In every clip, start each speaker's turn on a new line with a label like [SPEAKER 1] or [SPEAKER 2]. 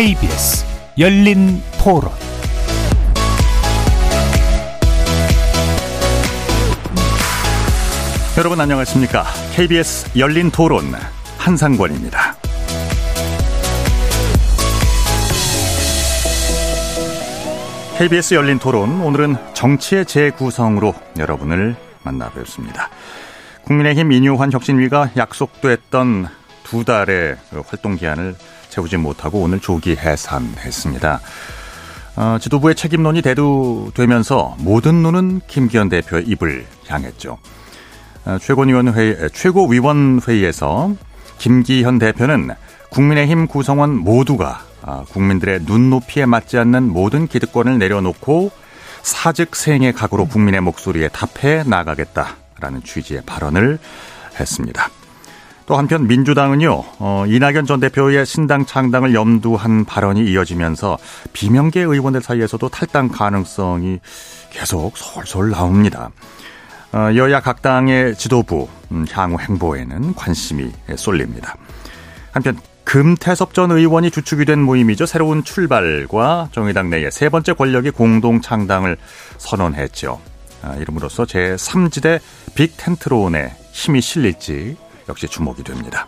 [SPEAKER 1] KBS 열린 토론 여러분 안녕하십니까? KBS 열린 토론 한상권입니다. KBS 열린 토론 오늘은 정치의 재구성으로 여러분을 만나뵙습니다. 국민의힘 민유환 혁신위가 약속됐던 두 달의 활동 기한을 채우지 못하고 오늘 조기 해산했습니다. 어, 지도부의 책임론이 대두되면서 모든 눈은 김기현 대표의 입을 향했죠. 어, 최고위원회의, 최고위원회의에서 김기현 대표는 국민의힘 구성원 모두가 아, 국민들의 눈높이에 맞지 않는 모든 기득권을 내려놓고 사즉 생의 각오로 국민의 목소리에 답해 나가겠다라는 취지의 발언을 했습니다. 또 한편 민주당은요, 어, 이낙연 전 대표의 신당 창당을 염두한 발언이 이어지면서 비명계 의원들 사이에서도 탈당 가능성이 계속 솔솔 나옵니다. 어, 여야 각 당의 지도부, 음, 향후 행보에는 관심이 쏠립니다. 한편 금태섭 전 의원이 주축이 된 모임이죠. 새로운 출발과 정의당 내의 세 번째 권력이 공동 창당을 선언했죠. 아, 이름으로써 제3지대 빅텐트론에 힘이 실릴지 역시 주목이 됩니다.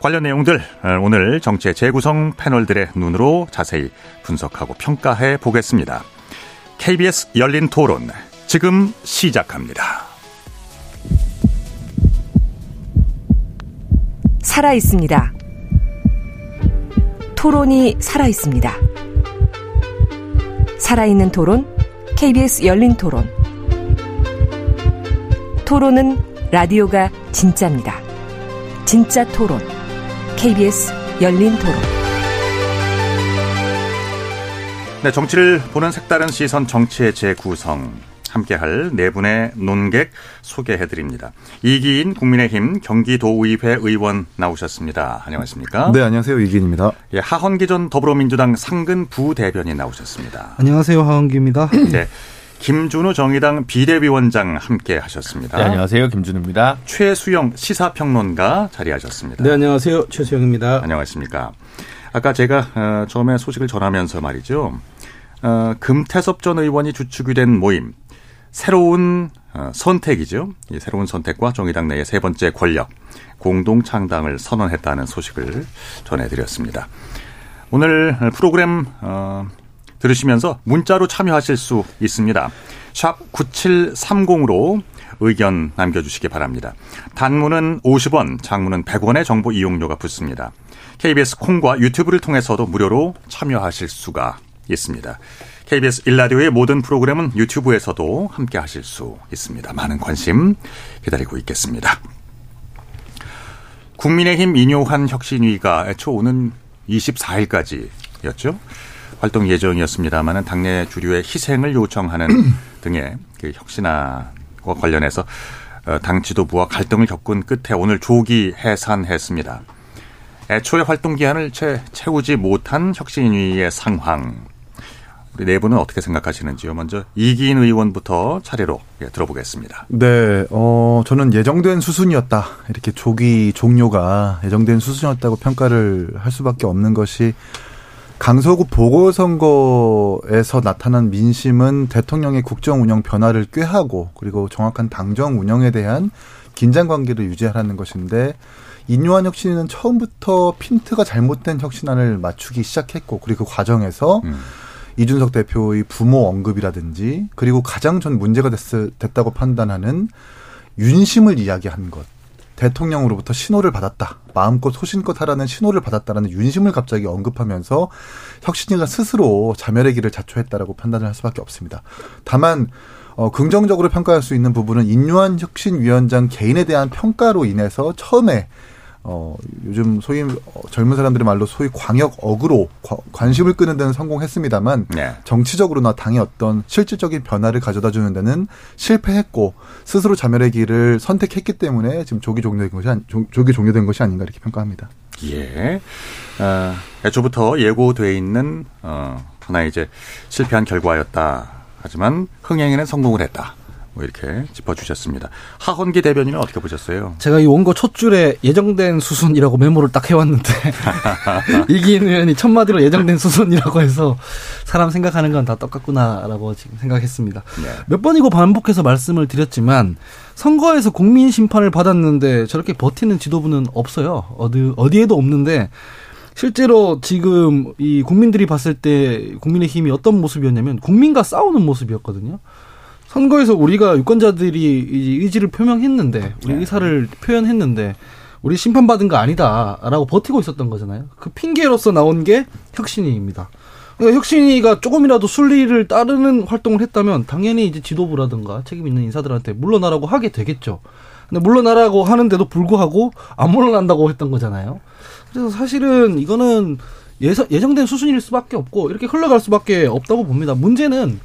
[SPEAKER 1] 관련 내용들 어, 오늘 정치의 재구성 패널들의 눈으로 자세히 분석하고 평가해 보겠습니다. KBS 열린 토론 지금 시작합니다.
[SPEAKER 2] 살아 있습니다. 토론이 살아 있습니다. 살아있는 토론 KBS 열린 토론. 토론은 라디오가 진짜입니다. 진짜 토론. KBS 열린 토론.
[SPEAKER 1] 네, 정치를 보는 색다른 시선 정치의 재구성. 함께할 네 분의 논객 소개해드립니다. 이기인 국민의힘 경기도의회 의원 나오셨습니다. 안녕하십니까?
[SPEAKER 3] 네, 안녕하세요. 이기인입니다.
[SPEAKER 1] 예, 하헌기 전 더불어민주당 상근 부대변인 나오셨습니다.
[SPEAKER 4] 안녕하세요. 하헌기입니다. 네.
[SPEAKER 1] 김준우 정의당 비대위원장 함께 하셨습니다.
[SPEAKER 5] 네, 안녕하세요. 김준우입니다.
[SPEAKER 1] 최수영 시사평론가 자리하셨습니다.
[SPEAKER 6] 네, 안녕하세요. 최수영입니다.
[SPEAKER 1] 안녕하십니까. 아까 제가 어, 처음에 소식을 전하면서 말이죠. 어, 금태섭 전 의원이 주축이 된 모임. 새로운 어, 선택이죠. 이 새로운 선택과 정의당 내의 세 번째 권력 공동 창당을 선언했다는 소식을 전해드렸습니다. 오늘 프로그램 들으시면서 문자로 참여하실 수 있습니다. 샵 9730으로 의견 남겨주시기 바랍니다. 단문은 50원, 장문은 100원의 정보 이용료가 붙습니다. KBS 콩과 유튜브를 통해서도 무료로 참여하실 수가 있습니다. KBS 일라디오의 모든 프로그램은 유튜브에서도 함께 하실 수 있습니다. 많은 관심 기다리고 있겠습니다. 국민의힘 인효한 혁신위가 애초 오는 24일까지였죠. 활동 예정이었습니다만은 당내 주류의 희생을 요청하는 등의 그혁신화와 관련해서 어, 당 지도부와 갈등을 겪은 끝에 오늘 조기 해산했습니다. 애초에 활동 기한을 채, 채우지 못한 혁신위의 상황. 우리 내부는 어떻게 생각하시는지요? 먼저 이기인 의원부터 차례로 예, 들어보겠습니다.
[SPEAKER 3] 네, 어, 저는 예정된 수순이었다. 이렇게 조기 종료가 예정된 수순이었다고 평가를 할 수밖에 없는 것이 강서구 보궐선거에서 나타난 민심은 대통령의 국정 운영 변화를 꾀하고 그리고 정확한 당정 운영에 대한 긴장 관계를 유지하라는 것인데 인요한 혁신은 처음부터 핀트가 잘못된 혁신안을 맞추기 시작했고 그리고 그 과정에서 음. 이준석 대표의 부모 언급이라든지 그리고 가장 전 문제가 됐, 됐다고 판단하는 윤심을 이야기한 것 대통령으로부터 신호를 받았다. 마음껏 소신껏 하라는 신호를 받았다라는 윤심을 갑자기 언급하면서 혁신이가 스스로 자멸의 길을 자초했다라고 판단을 할 수밖에 없습니다. 다만 어, 긍정적으로 평가할 수 있는 부분은 인류한 혁신위원장 개인에 대한 평가로 인해서 처음에 어, 요즘 소위 어, 젊은 사람들의 말로 소위 광역 어그로 관심을 끄는 데는 성공했습니다만 네. 정치적으로나 당의 어떤 실질적인 변화를 가져다 주는 데는 실패했고 스스로 자멸의 길을 선택했기 때문에 지금 조기 종료된 것이 아니, 조기 종료된 것이 아닌가 이렇게 평가합니다.
[SPEAKER 1] 예. 어, 애초부터 예고돼 있는 어, 하나 이제 실패한 결과였다. 하지만 흥행에는 성공을 했다. 뭐 이렇게 짚어주셨습니다. 하헌기 대변인은 어떻게 보셨어요?
[SPEAKER 4] 제가 이 원고 첫 줄에 예정된 수순이라고 메모를 딱 해왔는데 이기인 의원이 첫 마디로 예정된 수순이라고 해서 사람 생각하는 건 다 똑같구나라고 지금 생각했습니다. 네. 몇 번이고 반복해서 말씀을 드렸지만 선거에서 국민 심판을 받았는데 저렇게 버티는 지도부는 없어요. 어디 어디에도 없는데 실제로 지금 이 국민들이 봤을 때 국민의 힘이 어떤 모습이었냐면 국민과 싸우는 모습이었거든요. 선거에서 우리가 유권자들이 의지를 표명했는데 우리 네. 의사를 표현했는데 우리 심판받은 거 아니다라고 버티고 있었던 거잖아요. 그 핑계로서 나온 게 혁신위입니다. 그러니까 혁신이가 조금이라도 순리를 따르는 활동을 했다면 당연히 이제 지도부라든가 책임 있는 인사들한테 물러나라고 하게 되겠죠. 근데 물러나라고 하는데도 불구하고 안 물러난다고 했던 거잖아요. 그래서 사실은 이거는 예정된 수순일 수밖에 없고 이렇게 흘러갈 수밖에 없다고 봅니다. 문제는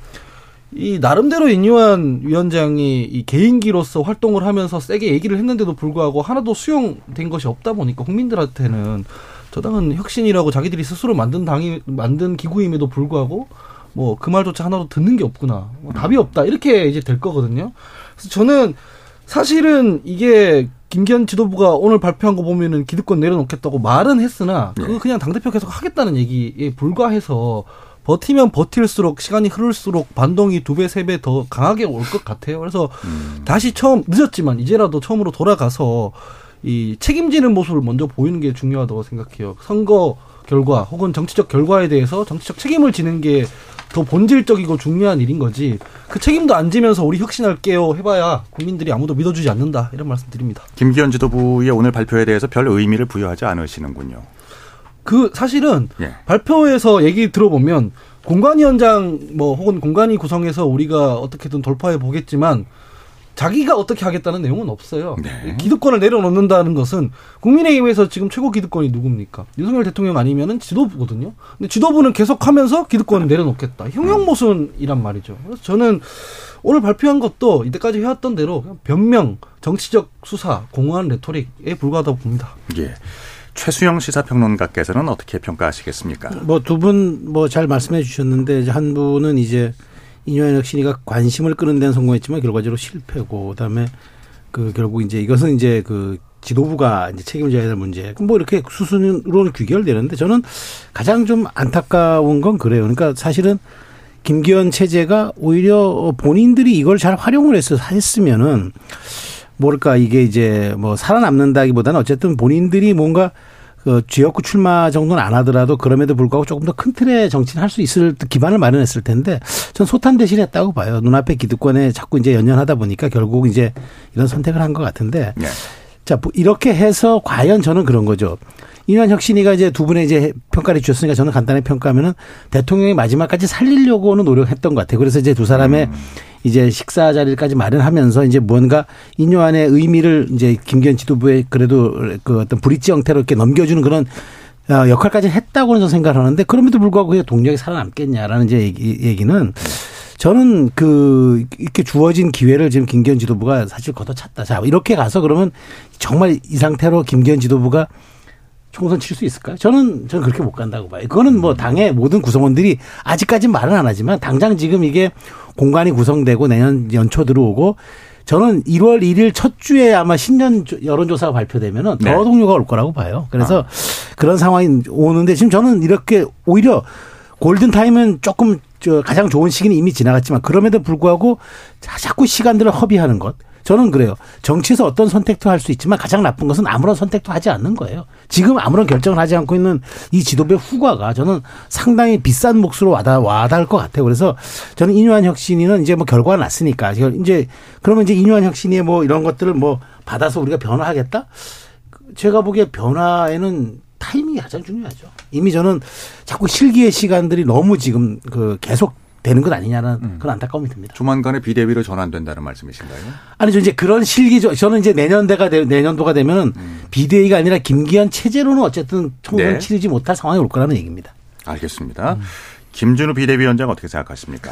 [SPEAKER 4] 이 나름대로 인유한 위원장이 이 개인기로서 활동을 하면서 세게 얘기를 했는데도 불구하고 하나도 수용된 것이 없다 보니까 국민들한테는 저당은 혁신이라고 자기들이 스스로 만든 당이 만든 기구임에도 불구하고 뭐 그 말조차 하나도 듣는 게 없구나 뭐 답이 없다 이렇게 이제 될 거거든요. 그래서 저는 사실은 이게 김기현 지도부가 오늘 발표한 거 보면은 기득권 내려놓겠다고 말은 했으나 그거 네. 그냥 당 대표 계속 하겠다는 얘기에 불과해서 버티면 버틸수록 시간이 흐를수록 반동이 두 배, 세 배 더 강하게 올 것 같아요. 그래서 음. 다시 처음 늦었지만 이제라도 처음으로 돌아가서 이 책임지는 모습을 먼저 보이는 게 중요하다고 생각해요. 선거 결과 혹은 정치적 결과에 대해서 정치적 책임을 지는 게 더 본질적이고 중요한 일인 거지 그 책임도 안 지면서 우리 혁신할게요 해봐야 국민들이 아무도 믿어주지 않는다 이런 말씀드립니다.
[SPEAKER 1] 김기현 지도부의 오늘 발표에 대해서 별 의미를 부여하지 않으시는군요.
[SPEAKER 4] 그 사실은 예. 발표에서 얘기 들어보면 공관위원장 뭐 혹은 공관위 구성해서 우리가 어떻게든 돌파해 보겠지만 자기가 어떻게 하겠다는 내용은 없어요. 네. 기득권을 내려놓는다는 것은 국민의힘에서 지금 최고 기득권이 누굽니까? 윤석열 대통령 아니면 지도부거든요. 근데 지도부는 계속하면서 기득권을 내려놓겠다. 형용모순이란 말이죠. 그래서 저는 오늘 발표한 것도 이때까지 해왔던 대로 변명, 정치적 수사, 공허한 레토릭에 불과하다고 봅니다.
[SPEAKER 1] 예. 최수영 시사평론가께서는 어떻게 평가하시겠습니까?
[SPEAKER 6] 뭐 두 분 뭐 잘 말씀해 주셨는데 이제 한 분은 이제 이뇨현 혁신이가 관심을 끄는 데는 성공했지만 결과적으로 실패고 그다음에 그 결국 이제 이것은 이제 그 지도부가 이제 책임 져야 될 문제. 뭐 이렇게 수순으로는 귀결되는데 저는 가장 좀 안타까운 건 그래요. 그러니까 사실은 김기현 체제가 오히려 본인들이 이걸 잘 활용을 해서 했으면은 뭘까 이게 이제 뭐 살아남는다기보다는 어쨌든 본인들이 뭔가 그 지역구 출마 정도는 안 하더라도 그럼에도 불구하고 조금 더 큰 틀의 정치를 할 수 있을 기반을 마련했을 텐데 전 소탄 대신 했다고 봐요. 눈앞에 기득권에 자꾸 이제 연연하다 보니까 결국 이제 이런 선택을 한 것 같은데 네. 자 뭐 이렇게 해서 과연 저는 그런 거죠. 이현 혁신이가 이제 두 분의 이제 평가를 주셨으니까 저는 간단히 평가하면은 대통령이 마지막까지 살리려고는 노력했던 것 같아요. 그래서 이제 두 사람의 음. 이제 식사 자리까지 마련하면서 이제 뭔가 인요한의 의미를 이제 김기현 지도부에 그래도 그 어떤 브릿지 형태로 이렇게 넘겨주는 그런 어, 역할까지 했다고는 저는 생각을 하는데 그럼에도 불구하고 그 동력이 살아남겠냐라는 이제 얘기는 저는 그 이렇게 주어진 기회를 지금 김기현 지도부가 사실 걷어찼다. 자 이렇게 가서 그러면 정말 이 상태로 김기현 지도부가 총선 칠 수 있을까? 요 저는 저는 그렇게 못 간다고 봐요. 그거는 뭐 당의 모든 구성원들이 아직까지 말은 안 하지만 당장 지금 이게 공간이 구성되고 내년 연초 들어오고 저는 1월 1일 첫 주에 아마 신년 여론조사가 발표되면은 더 네. 동료가 올 거라고 봐요. 그래서 아. 그런 상황이 오는데 지금 저는 이렇게 오히려 골든 타임은 조금 저 가장 좋은 시기는 이미 지나갔지만 그럼에도 불구하고 자꾸 시간들을 허비하는 것. 저는 그래요. 정치에서 어떤 선택도 할 수 있지만 가장 나쁜 것은 아무런 선택도 하지 않는 거예요. 지금 아무런 결정을 하지 않고 있는 이 지도부의 후과가 저는 상당히 비싼 몫으로 와닿, 와닿을 것 같아요. 그래서 저는 인유한 혁신이는 이제 뭐 결과가 났으니까 이제 그러면 이제 인유한 혁신이 뭐 이런 것들을 뭐 받아서 우리가 변화하겠다? 제가 보기에 변화에는 타이밍이 가장 중요하죠. 이미 저는 자꾸 실기의 시간들이 너무 지금 그 계속 되는 것 아니냐는 음. 그런 안타까움이 듭니다.
[SPEAKER 1] 조만간에 비대위로 전환된다는 말씀이신가요?
[SPEAKER 6] 아니죠. 이제 그런 실기죠. 저는 이제 내년대가 되, 내년도가 되면 음. 비대위가 아니라 김기현 체제로는 어쨌든 총선 네. 치르지 못할 상황이 올 거라는 얘기입니다.
[SPEAKER 1] 알겠습니다. 음. 김준우 비대위원장 어떻게 생각하십니까?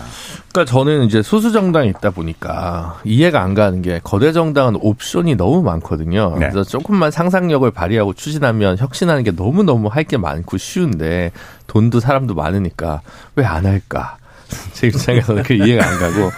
[SPEAKER 5] 그러니까 저는 이제 소수 정당이 있다 보니까 이해가 안 가는 게 거대 정당은 옵션이 너무 많거든요. 네. 그래서 조금만 상상력을 발휘하고 추진하면 혁신하는 게 너무 너무 할 게 많고 쉬운데 돈도 사람도 많으니까 왜 안 할까? 제 입장에서는 그 이해가 안 가고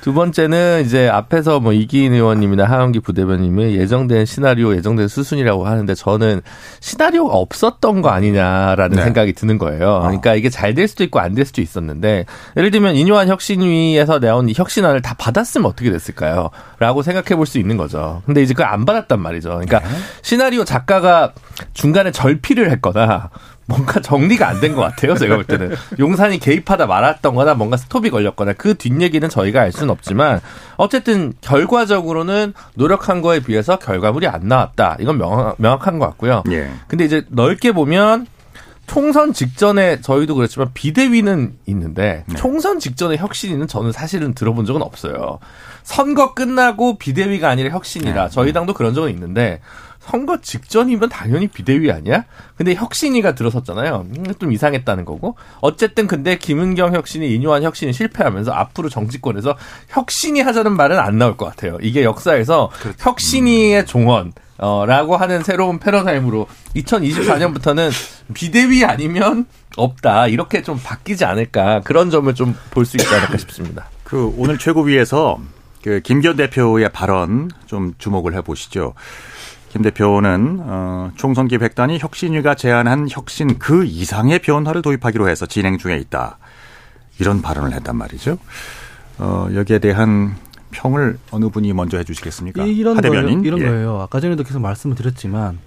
[SPEAKER 5] 두 번째는 이제 앞에서 뭐 이기인 의원님이나 하영기 부대변님이 예정된 시나리오 예정된 수순이라고 하는데 저는 시나리오가 없었던 거 아니냐라는 네. 생각이 드는 거예요. 아. 그러니까 이게 잘 될 수도 있고 안 될 수도 있었는데 예를 들면 인요한 혁신위에서 나온 이 혁신안을 다 받았으면 어떻게 됐을까요? 라고 생각해 볼 수 있는 거죠. 근데 이제 그걸 안 받았단 말이죠. 그러니까 네. 시나리오 작가가 중간에 절필을 했거나 뭔가 정리가 안 된 것 같아요. 제가 볼 때는 용산이 개입하다 말았던 거나 뭔가 스톱이 걸렸거나 그 뒷얘기는 저희가 알 수는 없지만 어쨌든 결과적으로는 노력한 거에 비해서 결과물이 안 나왔다. 이건 명확, 한것 같고요. 예. 근데 이제 넓게 보면 총선 직전에 저희도 그렇지만 비대위는 있는데 네. 총선 직전에 혁신위는 저는 사실은 들어본 적은 없어요. 선거 끝나고 비대위가 아니라 혁신이다. 네. 저희 당도 그런 적은 있는데 선거 직전이면 당연히 비대위 아니야? 근데 혁신이가 들어섰잖아요. 음, 좀 이상했다는 거고. 어쨌든 근데 김은경 혁신이 인요한 혁신이 실패하면서 앞으로 정치권에서 혁신이 하자는 말은 안 나올 것 같아요. 이게 역사에서 그렇죠. 혁신이의 종언. 어, 라고 하는 새로운 패러다임으로 2024년부터는 비대위 아니면 없다. 이렇게 좀 바뀌지 않을까. 그런 점을 좀 볼 수 있지 않을까 싶습니다.
[SPEAKER 1] 그 오늘 최고위에서 그 김기현 대표의 발언 좀 주목을 해보시죠. 김 대표는 어, 총선 기획단이 혁신위가 제안한 혁신 그 이상의 변화를 도입하기로 해서 진행 중에 있다. 이런 발언을 했단 말이죠. 어, 여기에 대한 평을 어느 분이 먼저 해주시겠습니까?
[SPEAKER 4] 이런 대변인 거예요. 이런 예. 거예요. 아까 전에도 계속 말씀을 드렸지만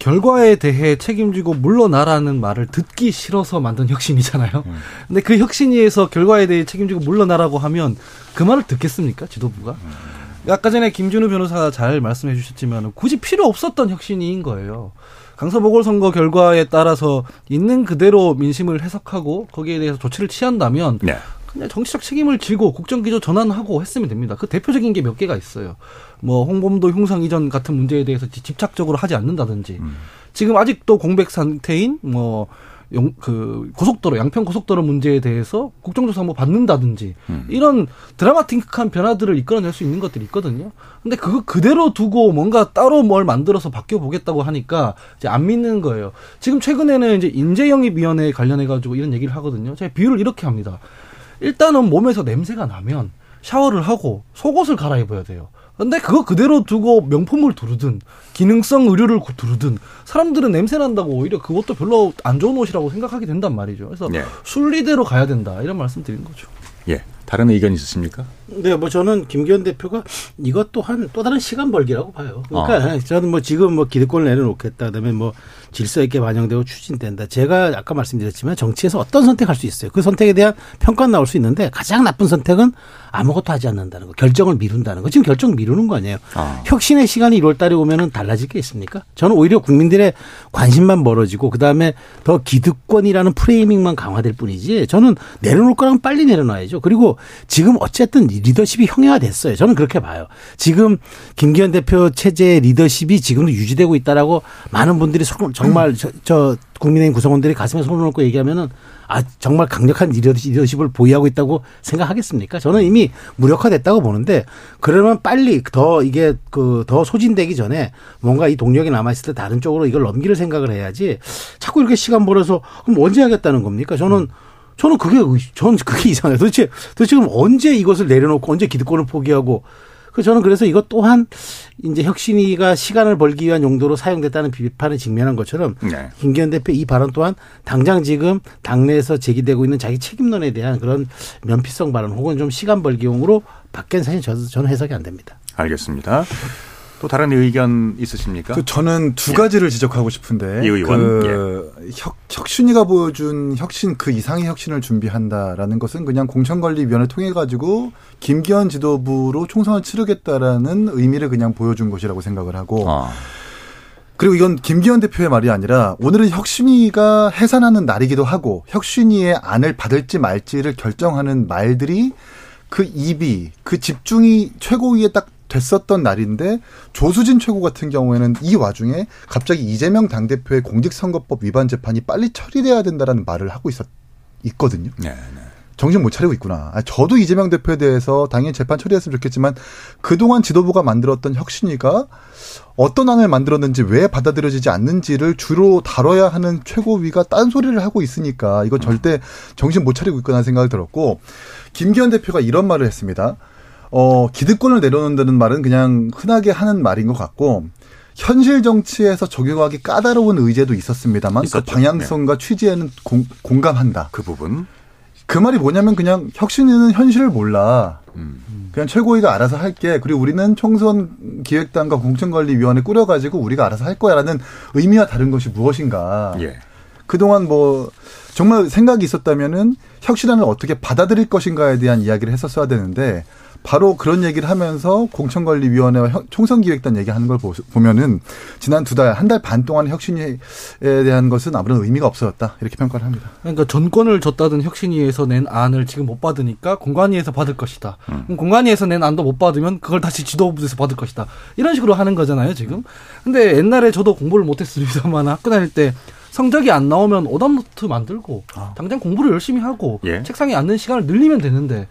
[SPEAKER 4] 결과에 대해 책임지고 물러나라는 말을 듣기 싫어서 만든 혁신이잖아요. 음. 근데 그 혁신위에서 결과에 대해 책임지고 물러나라고 하면 그 말을 듣겠습니까? 지도부가? 음. 아까 전에 김준우 변호사가 잘 말씀해 주셨지만 굳이 필요 없었던 혁신인 거예요. 강서 보궐선거 결과에 따라서 있는 그대로 민심을 해석하고 거기에 대해서 조치를 취한다면 네. 그냥 정치적 책임을 지고 국정기조 전환하고 했으면 됩니다. 그 대표적인 게 몇 개가 있어요. 뭐 홍범도 흉상 이전 같은 문제에 대해서 집착적으로 하지 않는다든지 음. 지금 아직도 공백 상태인 뭐 용, 그 고속도로 양평 고속도로 문제에 대해서 국정조사 한번 받는다든지 음. 이런 드라마틱한 변화들을 이끌어낼 수 있는 것들이 있거든요. 근데 그거 그대로 두고 뭔가 따로 뭘 만들어서 바뀌어 보겠다고 하니까 이제 안 믿는 거예요. 지금 최근에는 이제 인재영입위원회 관련해 가지고 이런 얘기를 하거든요. 제가 비유를 이렇게 합니다. 일단은 몸에서 냄새가 나면 샤워를 하고 속옷을 갈아입어야 돼요. 근데 그거 그대로 두고 명품을 두르든 기능성 의류를 두르든 사람들은 냄새 난다고 오히려 그것도 별로 안 좋은 옷이라고 생각하게 된단 말이죠. 그래서 예. 순리대로 가야 된다 이런 말씀드린 거죠.
[SPEAKER 1] 예. 다른 의견이 있으십니까?
[SPEAKER 6] 네, 뭐 저는 김기현 대표가 이것 또한 또 다른 시간 벌기라고 봐요. 그러니까 어. 저는 뭐 지금 뭐 기득권을 내려놓겠다, 그다음에 뭐 질서 있게 반영되고 추진된다. 제가 아까 말씀드렸지만 정치에서 어떤 선택할 수 있어요. 그 선택에 대한 평가 나올 수 있는데 가장 나쁜 선택은 아무것도 하지 않는다는 거, 결정을 미룬다는 거. 지금 결정 미루는 거 아니에요. 어. 혁신의 시간이 1월 달에 오면은 달라질 게 있습니까? 저는 오히려 국민들의 관심만 멀어지고 그다음에 더 기득권이라는 프레이밍만 강화될 뿐이지. 저는 내려놓을 거랑 빨리 내려놔야죠. 그리고 지금 어쨌든 리더십이 형해화됐어요. 저는 그렇게 봐요. 지금 김기현 대표 체제의 리더십이 지금도 유지되고 있다라고 많은 분들이 정말 저, 저 국민의힘 구성원들이 가슴에 손을 얹고 얘기하면은 아 정말 강력한 리더십을 보유하고 있다고 생각하겠습니까? 저는 이미 무력화됐다고 보는데 그러면 빨리 더 이게 그 더 소진되기 전에 뭔가 이 동력이 남아 있을 때 다른 쪽으로 이걸 넘기를 생각을 해야지 자꾸 이렇게 시간 벌어서 그럼 언제 하겠다는 겁니까? 저는 음. 저는 그게 저 그게 이상해요. 도대체 도대체 그럼 언제 이것을 내려놓고 언제 기득권을 포기하고 그 저는 그래서 이것 또한 이제 혁신위가 시간을 벌기 위한 용도로 사용됐다는 비판을 직면한 것처럼 네. 김기현 대표 이 발언 또한 당장 지금 당내에서 제기되고 있는 자기 책임론에 대한 그런 면피성 발언 혹은 좀 시간 벌기용으로 바뀐 사실 저는 해석이 안 됩니다.
[SPEAKER 1] 알겠습니다. 또 다른 의견 있으십니까?
[SPEAKER 3] 그 저는 두 예. 가지를 예. 지적하고 싶은데. 이 의원. 그 예. 혁, 신이가 보여준 혁신 그 이상의 혁신을 준비한다라는 것은 그냥 공천관리위원회 통해 가지고 김기현 지도부로 총선을 치르겠다라는 의미를 그냥 보여준 것이라고 생각을 하고. 아. 그리고 이건 김기현 대표의 말이 아니라 오늘은 혁신위가 해산하는 날이기도 하고 혁신위의 안을 받을지 말지를 결정하는 말들이 그 입이 그 집중이 최고위에 딱 됐었던 날인데 조수진 최고 같은 경우에는 이 와중에 갑자기 이재명 당대표의 공직선거법 위반 재판이 빨리 처리돼야 된다라는 말을 하고 있었 있거든요. 네, 네. 정신 못 차리고 있구나. 아, 저도 이재명 대표에 대해서 당연히 재판 처리했으면 좋겠지만 그동안 지도부가 만들었던 혁신위가 어떤 안을 만들었는지 왜 받아들여지지 않는지를 주로 다뤄야 하는 최고위가 딴소리를 하고 있으니까 이거 절대 정신 못 차리고 있구나 생각이 들었고 김기현 대표가 이런 말을 했습니다. 어, 기득권을 내려놓는다는 말은 그냥 흔하게 하는 말인 것 같고 현실 정치에서 적용하기 까다로운 의제도 있었습니다만 그 있었죠. 그 방향성과 네. 취지에는 공, 공감한다.
[SPEAKER 1] 그 부분.
[SPEAKER 3] 그 말이 뭐냐면 그냥 혁신이는 현실을 몰라. 음. 그냥 최고위가 알아서 할게. 그리고 우리는 총선 기획단과 공천관리위원회 꾸려가지고 우리가 알아서 할 거야라는 의미와 다른 것이 무엇인가. 예. 그동안 뭐 정말 생각이 있었다면은 혁신안을 어떻게 받아들일 것인가에 대한 이야기를 했었어야 되는데 바로 그런 얘기를 하면서 공천관리위원회와 총선기획단 얘기하는 걸 보면은 지난 두 달, 한 달 반 동안 혁신위에 대한 것은 아무런 의미가 없어졌다. 이렇게 평가를 합니다.
[SPEAKER 4] 그러니까 전권을 줬다던 혁신위에서 낸 안을 지금 못 받으니까 공관위에서 받을 것이다. 음. 공관위에서 낸 안도 못 받으면 그걸 다시 지도부에서 받을 것이다. 이런 식으로 하는 거잖아요, 지금. 근데 옛날에 저도 공부를 못했습니다만 학교 다닐 때 성적이 안 나오면 오답노트 만들고 아. 당장 공부를 열심히 하고 예? 책상에 앉는 시간을 늘리면 되는데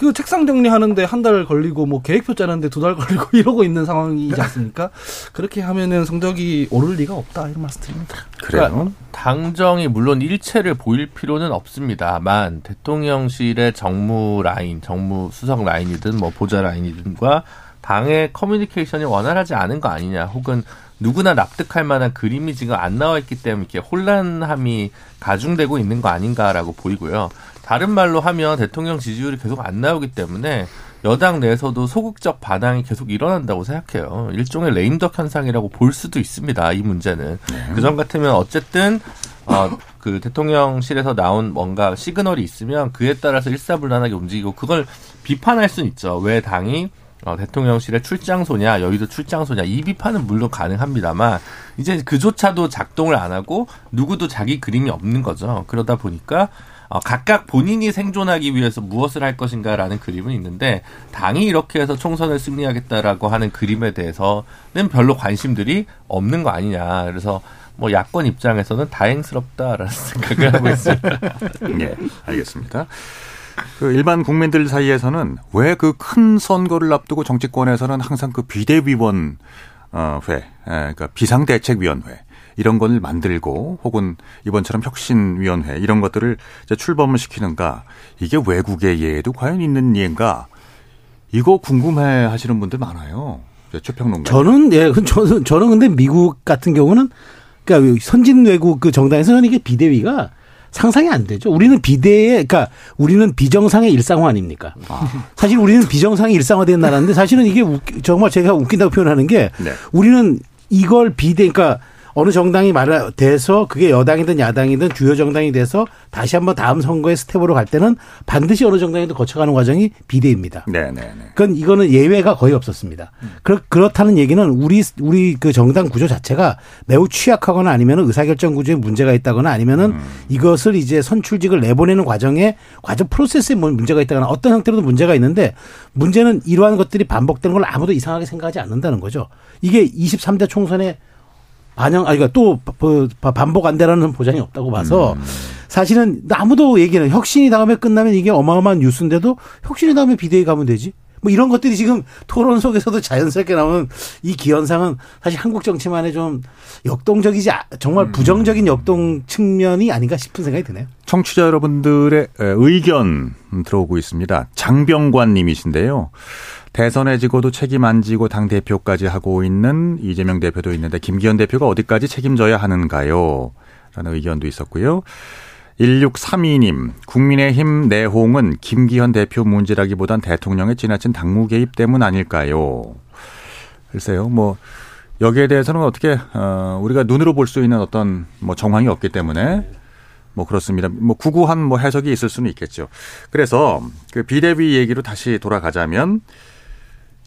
[SPEAKER 4] 그 책상 정리하는데 한 달 걸리고 뭐 계획표 짜는데 두 달 걸리고 이러고 있는 상황이지 네. 않습니까? 그렇게 하면은 성적이 오를 리가 없다 이런 말씀 드립니다.
[SPEAKER 5] 그래요. 그러니까 당정이 물론 일체를 보일 필요는 없습니다만 대통령실의 정무 라인, 정무 수석 라인이든 뭐 보좌 라인이든과 당의 커뮤니케이션이 원활하지 않은 거 아니냐 혹은 누구나 납득할 만한 그림이 지금 안 나와 있기 때문에 이렇게 혼란함이 가중되고 있는 거 아닌가라고 보이고요. 다른 말로 하면 대통령 지지율이 계속 안 나오기 때문에 여당 내에서도 소극적 반항이 계속 일어난다고 생각해요. 일종의 레임덕 현상이라고 볼 수도 있습니다. 이 문제는 네. 그전 같으면 어쨌든 어, 그 대통령실에서 나온 뭔가 시그널이 있으면 그에 따라서 일사불란하게 움직이고 그걸 비판할 수는 있죠. 왜 당이 어, 대통령실의 출장소냐, 여의도 출장소냐, 이 비판은 물론 가능합니다만, 이제 그조차도 작동을 안 하고, 누구도 자기 그림이 없는 거죠. 그러다 보니까, 어, 각각 본인이 생존하기 위해서 무엇을 할 것인가라는 그림은 있는데 당이 이렇게 해서 총선을 승리하겠다라고 하는 그림에 대해서는 별로 관심들이 없는 거 아니냐. 그래서 뭐 야권 입장에서는 다행스럽다라는 생각을 하고 있습니다.
[SPEAKER 1] 네, 알겠습니다. 그 일반 국민들 사이에서는 왜 그 큰 선거를 앞두고 정치권에서는 항상 그 비대위원 어, 회, 그러니까 비상대책위원회 이런 건을 만들고 혹은 이번처럼 혁신위원회 이런 것들을 이제 출범을 시키는가 이게 외국의 예에도 과연 있는 예인가 이거 궁금해 하시는 분들 많아요.
[SPEAKER 6] 최평론가. 저는 예, 저는 저는 근데 미국 같은 경우는 그러니까 선진 외국 그 정당에서는 이게 비대위가 상상이 안 되죠. 우리는 비대에 그러니까 우리는 비정상의 일상화 아닙니까? 아. 사실 우리는 비정상의 일상화된 나라인데 사실은 이게 웃기, 정말 제가 웃긴다고 표현하는 게 네. 우리는 이걸 비대 그러니까 어느 정당이 말을 돼서 그게 여당이든 야당이든 주요 정당이 돼서 다시 한번 다음 선거의 스텝으로 갈 때는 반드시 어느 정당에도 거쳐가는 과정이 비대입니다. 네네네. 네. 그건 이거는 예외가 거의 없었습니다. 그렇, 그렇다는 얘기는 우리 우리 그 정당 구조 자체가 매우 취약하거나 아니면 의사결정 구조에 문제가 있다거나 아니면은 음. 이것을 이제 선출직을 내보내는 과정에 과정 프로세스에 문제가 있다거나 어떤 형태로도 문제가 있는데 문제는 이러한 것들이 반복되는 걸 아무도 이상하게 생각하지 않는다는 거죠. 이게 23대 총선에 반영 아 그러니까 또 반복 안 되라는 보장이 없다고 봐서 음. 사실은 아무도 얘기는 혁신이 다음에 끝나면 이게 어마어마한 뉴스인데도 혁신이 다음에 비대위 가면 되지. 뭐 이런 것들이 지금 토론 속에서도 자연스럽게 나오는 이 기현상은 사실 한국 정치만의 좀 역동적이지 아, 정말 음. 부정적인 역동 측면이 아닌가 싶은 생각이 드네요.
[SPEAKER 1] 청취자 여러분들의 의견 들어오고 있습니다. 장병관 님이신데요. 대선에 지고도 책임 안 지고 당 대표까지 하고 있는 이재명 대표도 있는데 김기현 대표가 어디까지 책임져야 하는가요? 라는 의견도 있었고요. 1632님, 국민의힘 내홍은 김기현 대표 문제라기보단 대통령의 지나친 당무 개입 때문 아닐까요? 글쎄요, 뭐, 여기에 대해서는 어떻게, 어, 우리가 눈으로 볼 수 있는 어떤 뭐 정황이 없기 때문에 뭐 그렇습니다. 뭐 구구한 뭐 해석이 있을 수는 있겠죠. 그래서 그 비대위 얘기로 다시 돌아가자면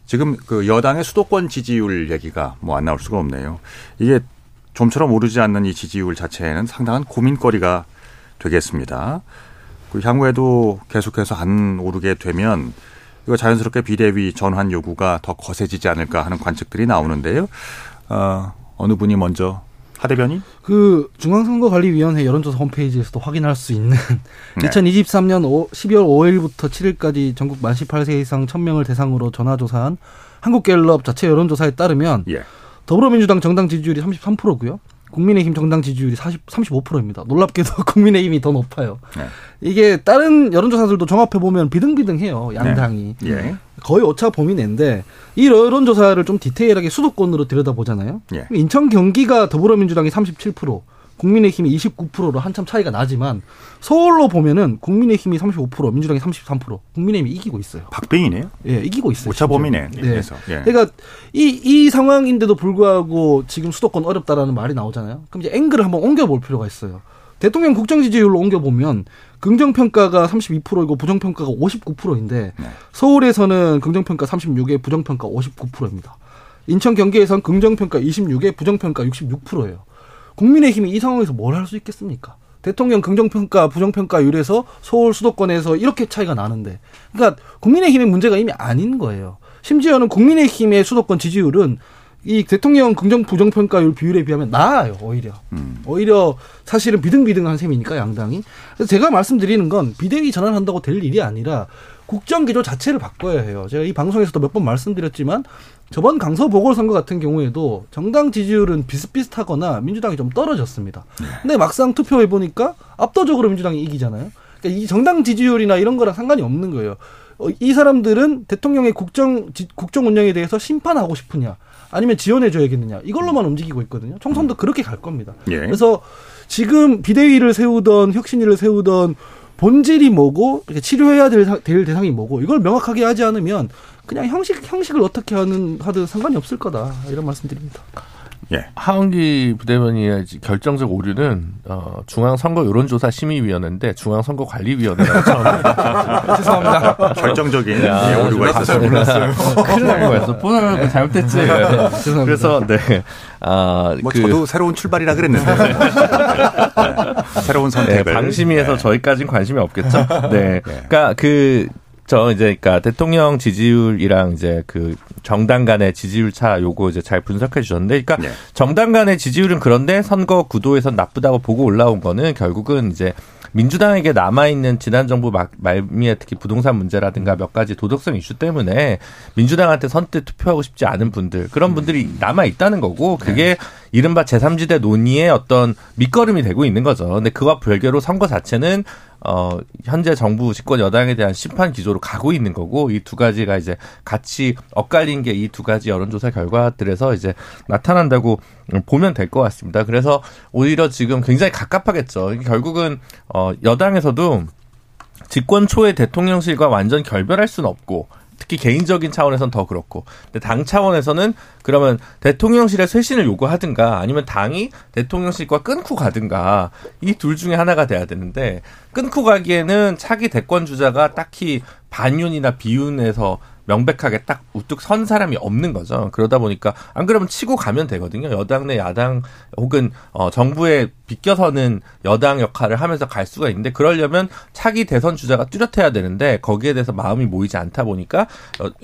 [SPEAKER 1] 지금 그 여당의 수도권 지지율 얘기가 뭐 안 나올 수가 없네요. 이게 좀처럼 오르지 않는 이 지지율 자체에는 상당한 고민거리가 되겠습니다. 그 향후에도 계속해서 안 오르게 되면 이거 자연스럽게 비대위 전환 요구가 더 거세지지 않을까 하는 관측들이 나오는데요. 어, 어느 분이 먼저 대변인? 그
[SPEAKER 4] 중앙선거관리위원회 여론조사 홈페이지에서도 확인할 수 있는 네. 2023년 5, 12월 5일부터 7일까지 전국 만 18세 이상 1000명을 대상으로 전화조사한 한국갤럽 자체 여론조사에 따르면 예. 더불어민주당 정당 지지율이 33%고요. 국민의힘 정당 지지율이 40, 35%입니다. 놀랍게도 국민의힘이 더 높아요. 네. 이게 다른 여론조사들도 종합해 보면 비등비등해요. 양당이 네. 예. 거의 오차 범위 내인데 이 여론조사를 좀 디테일하게 수도권으로 들여다보잖아요. 예. 인천 경기가 더불어민주당이 37%. 국민의힘이 29%로 한참 차이가 나지만 서울로 보면은 국민의힘이 35%, 민주당이 33%, 국민의힘이 이기고 있어요.
[SPEAKER 1] 박빙이네요. 예,
[SPEAKER 4] 이기고 있어요.
[SPEAKER 1] 오차범위네.
[SPEAKER 4] 네. 예. 그러니까 이이 상황인데도 불구하고 지금 수도권 어렵다라는 말이 나오잖아요. 그럼 이제 앵글을 한번 옮겨 볼 필요가 있어요. 대통령 국정 지지율로 옮겨 보면 긍정 평가가 32%이고 부정 평가가 59%인데 네. 서울에서는 긍정 평가 36에 부정 평가 59%입니다. 인천 경기에서는 긍정 평가 26에 부정 평가 66%예요. 국민의힘이 이 상황에서 뭘 할 수 있겠습니까? 대통령 긍정평가, 부정평가율에서 서울 수도권에서 이렇게 차이가 나는데. 그러니까 국민의힘의 문제가 이미 아닌 거예요. 심지어는 국민의힘의 수도권 지지율은 이 대통령 긍정 부정평가율 비율에 비하면 나아요, 오히려. 음. 오히려 사실은 비등비등한 셈이니까, 양당이. 그래서 제가 말씀드리는 건 비대위 전환한다고 될 일이 아니라 국정기조 자체를 바꿔야 해요. 제가 이 방송에서도 몇 번 말씀드렸지만 저번 강서 보궐선거 같은 경우에도 정당 지지율은 비슷비슷하거나 민주당이 좀 떨어졌습니다. 네. 근데 막상 투표해 보니까 압도적으로 민주당이 이기잖아요. 그러니까 이 정당 지지율이나 이런 거랑 상관이 없는 거예요. 어, 이 사람들은 대통령의 국정 지, 국정 운영에 대해서 심판하고 싶으냐, 아니면 지원해 줘야겠느냐 이걸로만 움직이고 있거든요. 총선도 그렇게 갈 겁니다. 예. 그래서 지금 비대위를 세우던 혁신위를 세우던 본질이 뭐고 이렇게 치료해야 될, 될 대상이 뭐고 이걸 명확하게 하지 않으면 그냥 형식 형식을 어떻게 하는 하든 상관이 없을 거다 이런 말씀드립니다.
[SPEAKER 5] 예. 하은기 부대변인의 결정적 오류는 어, 중앙선거 여론조사 심의위원회인데 중앙선거관리위원회라고 처음
[SPEAKER 4] 죄송합니다.
[SPEAKER 1] 결정적인 야, 네, 예, 오류가 있어요 몰랐어요. 네.
[SPEAKER 5] 큰일 날 뻔했어. 보다가 잘못됐지. 네. 네. 그래서 네.
[SPEAKER 1] 아, 뭐 그, 저도 새로운 출발이라 그랬는데 새로운 선택을 네,
[SPEAKER 5] 방심위에서 네. 저희까지는 관심이 없겠죠. 네. 그러니까 그저 이제 그러니까 대통령 지지율이랑 이제 그 정당 간의 지지율 차 요거 이제 잘 분석해 주셨는데 그러니까 네. 정당 간의 지지율은 그런데 선거 구도에서 나쁘다고 보고 올라온 거는 결국은 이제 민주당에게 남아있는 지난 정부 말미에 특히 부동산 문제라든가 몇 가지 도덕성 이슈 때문에 민주당한테 선뜻 투표하고 싶지 않은 분들 그런 음. 분들이 남아있다는 거고 그게 네. 이른바 제3지대 논의의 어떤 밑거름이 되고 있는 거죠. 근데 그와 별개로 선거 자체는 어, 현재 정부 집권 여당에 대한 심판 기조로 가고 있는 거고 이 두 가지가 이제 같이 엇갈린 게 이 두 가지 여론조사 결과들에서 이제 나타난다고 보면 될 것 같습니다. 그래서 오히려 지금 굉장히 갑갑하겠죠. 결국은 어, 여당에서도 집권 초에 대통령실과 완전 결별할 수는 없고 특히 개인적인 차원에서는더 그렇고 근데 당 차원에서는 그러면 대통령실에 쇄신을 요구하든가 아니면 당이 대통령실과 끊고 가든가 이 둘 중에 하나가 돼야 되는데 끊고 가기에는 차기 대권 주자가 딱히 반윤이나 비윤에서 명백하게 딱 우뚝 선 사람이 없는 거죠. 그러다 보니까 안 그러면 치고 가면 되거든요. 여당 내 야당 혹은 어, 정부에 비껴서는 여당 역할을 하면서 갈 수가 있는데 그러려면 차기 대선 주자가 뚜렷해야 되는데 거기에 대해서 마음이 모이지 않다 보니까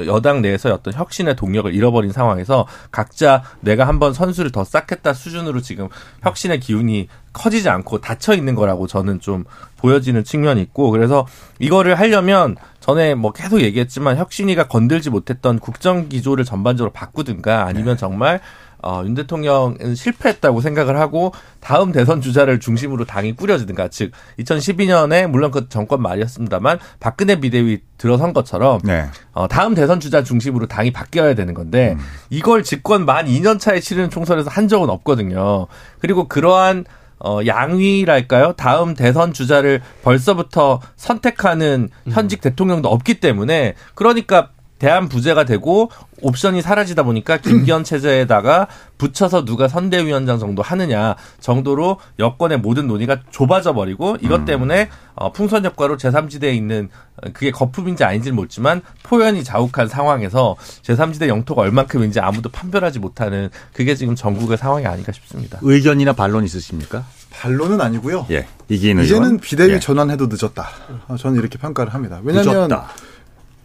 [SPEAKER 5] 여, 당 내에서 어떤 혁신의 동력을 잃어버린 상황에서 각자 내가 한번 선수를 더 쌓겠다 수준으로 지금 혁신의 기운이 커지지 않고 닫혀 있는 거라고 저는 좀 보여지는 측면이 있고 그래서 이거를 하려면 전에 뭐 계속 얘기했지만 혁신이가 건들지 못했던 국정 기조를 전반적으로 바꾸든가 아니면 네. 정말 어, 윤 대통령은 실패했다고 생각을 하고 다음 대선 주자를 중심으로 당이 꾸려지든가 즉 2012년에 물론 그 정권 말이었습니다만 박근혜 비대위 들어선 것처럼 네. 어, 다음 대선 주자 중심으로 당이 바뀌어야 되는 건데 음. 이걸 집권 만 2년 차에 치르는 총선에서 한 적은 없거든요. 그리고 그러한 어, 양위랄까요? 다음 대선 주자를 벌써부터 선택하는 현직 음. 대통령도 없기 때문에 그러니까 대한 부재가 되고 옵션이 사라지다 보니까 김기현 체제에다가 붙여서 누가 선대위원장 정도 하느냐 정도로 여권의 모든 논의가 좁아져 버리고 이것 음. 때문에 어, 풍선 효과로 제3지대에 있는 어, 그게 거품인지 아닌지는 모르지만 포연이 자욱한 상황에서 제3지대 영토가 얼만큼인지 아무도 판별하지 못하는 그게 지금 전국의 상황이 아닌가 싶습니다.
[SPEAKER 1] 의견이나 반론 있으십니까?
[SPEAKER 3] 반론은 아니고요. 예. 이기는 이제는 비대위 예. 전환해도 늦었다. 어, 저는 이렇게 평가를 합니다. 왜냐하면 늦었다.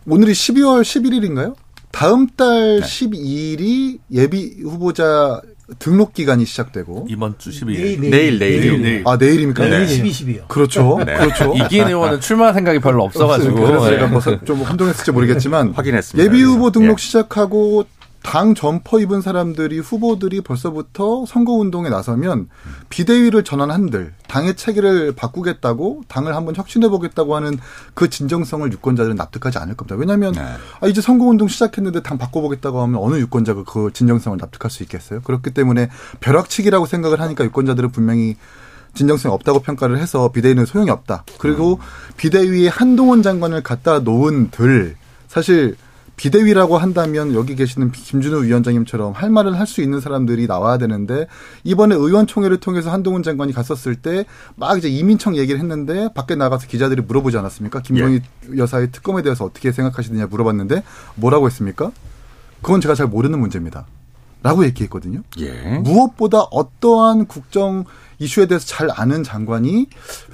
[SPEAKER 3] 오늘이 12월 11일인가요? 다음 달 네. 12일이 예비 후보자 등록 기간이 시작되고
[SPEAKER 1] 이번 주 12일 내일
[SPEAKER 5] 내일, 내일, 내일, 내일.
[SPEAKER 3] 아 내일입니까? 네.
[SPEAKER 4] 내일 12, 12요.
[SPEAKER 3] 그렇죠, 네. 그렇죠.
[SPEAKER 5] 이기인 의원은 출마 생각이 별로 없어가지고 그래서 네. 제가
[SPEAKER 3] 네. 좀 혼동했을지 모르겠지만
[SPEAKER 1] 확인했습니다.
[SPEAKER 3] 예비 후보 등록 예. 시작하고 당 점퍼 입은 사람들이 후보들이 벌써부터 선거운동에 나서면 비대위를 전환한들 당의 체계를 바꾸겠다고 당을 한번 혁신해보겠다고 하는 그 진정성을 유권자들은 납득하지 않을 겁니다. 왜냐하면 네. 아, 이제 선거운동 시작했는데 당 바꿔보겠다고 하면 어느 유권자가 그 진정성을 납득할 수 있겠어요? 그렇기 때문에 벼락치기라고 생각을 하니까 유권자들은 분명히 진정성이 없다고 평가를 해서 비대위는 소용이 없다. 그리고 음. 비대위에 한동훈 장관을 갖다 놓은들 사실 비대위라고 한다면 여기 계시는 김준우 위원장님처럼 할 말을 할 수 있는 사람들이 나와야 되는데 이번에 의원총회를 통해서 한동훈 장관이 갔었을 때 막 이제 이민청 얘기를 했는데 밖에 나가서 기자들이 물어보지 않았습니까? 김정희 예. 여사의 특검에 대해서 어떻게 생각하시느냐 물어봤는데 뭐라고 했습니까? 그건 제가 잘 모르는 문제입니다. 라고 얘기했거든요. 예. 무엇보다 어떠한 국정 이슈에 대해서 잘 아는 장관이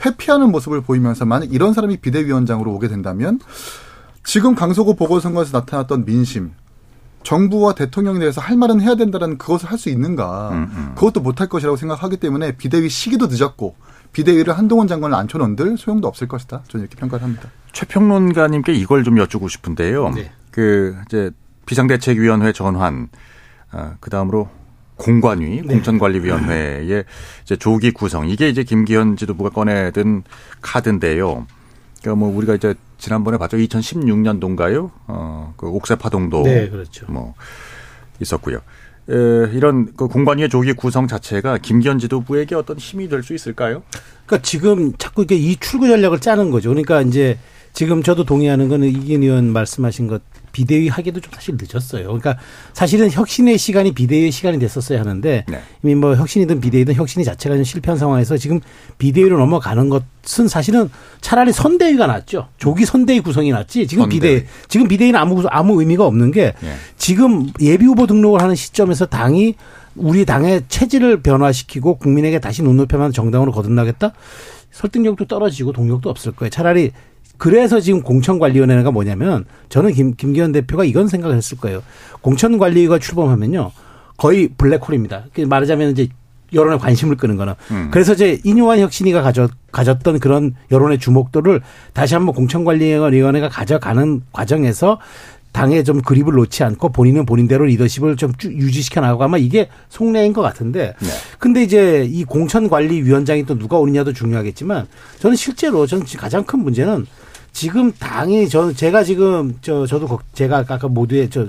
[SPEAKER 3] 회피하는 모습을 보이면서 만약 이런 사람이 비대위원장으로 오게 된다면 지금 강서구 보궐선거에서 나타났던 민심, 정부와 대통령에 대해서 할 말은 해야 된다라는 그것을 할 수 있는가, 음, 음. 그것도 못할 것이라고 생각하기 때문에 비대위 시기도 늦었고, 비대위를 한동훈 장관을 안혀놓은들 소용도 없을 것이다. 저는 이렇게 평가를 합니다.
[SPEAKER 1] 최평론가님께 이걸 좀 여쭈고 싶은데요. 네. 그, 이제, 비상대책위원회 전환, 어, 아, 그 다음으로 공관위, 네. 공천관리위원회의 이제 조기 구성. 이게 이제 김기현 지도부가 꺼내든 카드인데요. 그러니까 뭐 우리가 이제 지난번에 봤죠. 2016년도인가요? 어, 그 옥새 파동도
[SPEAKER 4] 네, 그렇죠.
[SPEAKER 1] 뭐 있었고요. 에, 이런 그 공관위의 조기 구성 자체가 김기현 지도부에게 어떤 힘이 될 수 있을까요?
[SPEAKER 6] 그러니까 지금 자꾸 이게 이 출구 전략을 짜는 거죠. 그러니까 이제 지금 저도 동의하는 거는 이긴 의원 말씀하신 것 비대위 하기도 좀 사실 늦었어요. 그러니까 사실은 혁신의 시간이 비대위의 시간이 됐었어야 하는데 네. 이미 뭐 혁신이든 비대위든 혁신이 자체가 좀 실패한 상황에서 지금 비대위로 넘어가는 것은 사실은 차라리 선대위가 낫죠. 조기 선대위 구성이 낫지. 지금 선대위. 비대위 지금 비대위는 아무 아무 의미가 없는 게 네. 예. 지금 예비 후보 등록을 하는 시점에서 당이 우리 당의 체질을 변화시키고 국민에게 다시 눈높이만 정당으로 거듭나겠다? 설득력도 떨어지고 동력도 없을 거예요. 차라리 그래서 지금 공천관리위원회가 뭐냐면 저는 김, 김기현 대표가 이건 생각을 했을 거예요. 공천관리위가 출범하면요. 거의 블랙홀입니다. 말하자면 이제 여론의 관심을 끄는 거는. 음. 그래서 이제 인뇨한 혁신이가 가졌, 가졌던 그런 여론의 주목도를 다시 한번 공천관리위원회가 가져가는 과정에서 당에 좀 그립을 놓지 않고 본인은 본인대로 리더십을 좀 유지시켜 나가고 아마 이게 속내인 것 같은데. 네. 근데 이제 이 공천관리위원장이 또 누가 오느냐도 중요하겠지만 저는 실제로 저는 가장 큰 문제는 지금 당이 저 제가 지금 저 저도 제가 아까 모두의 저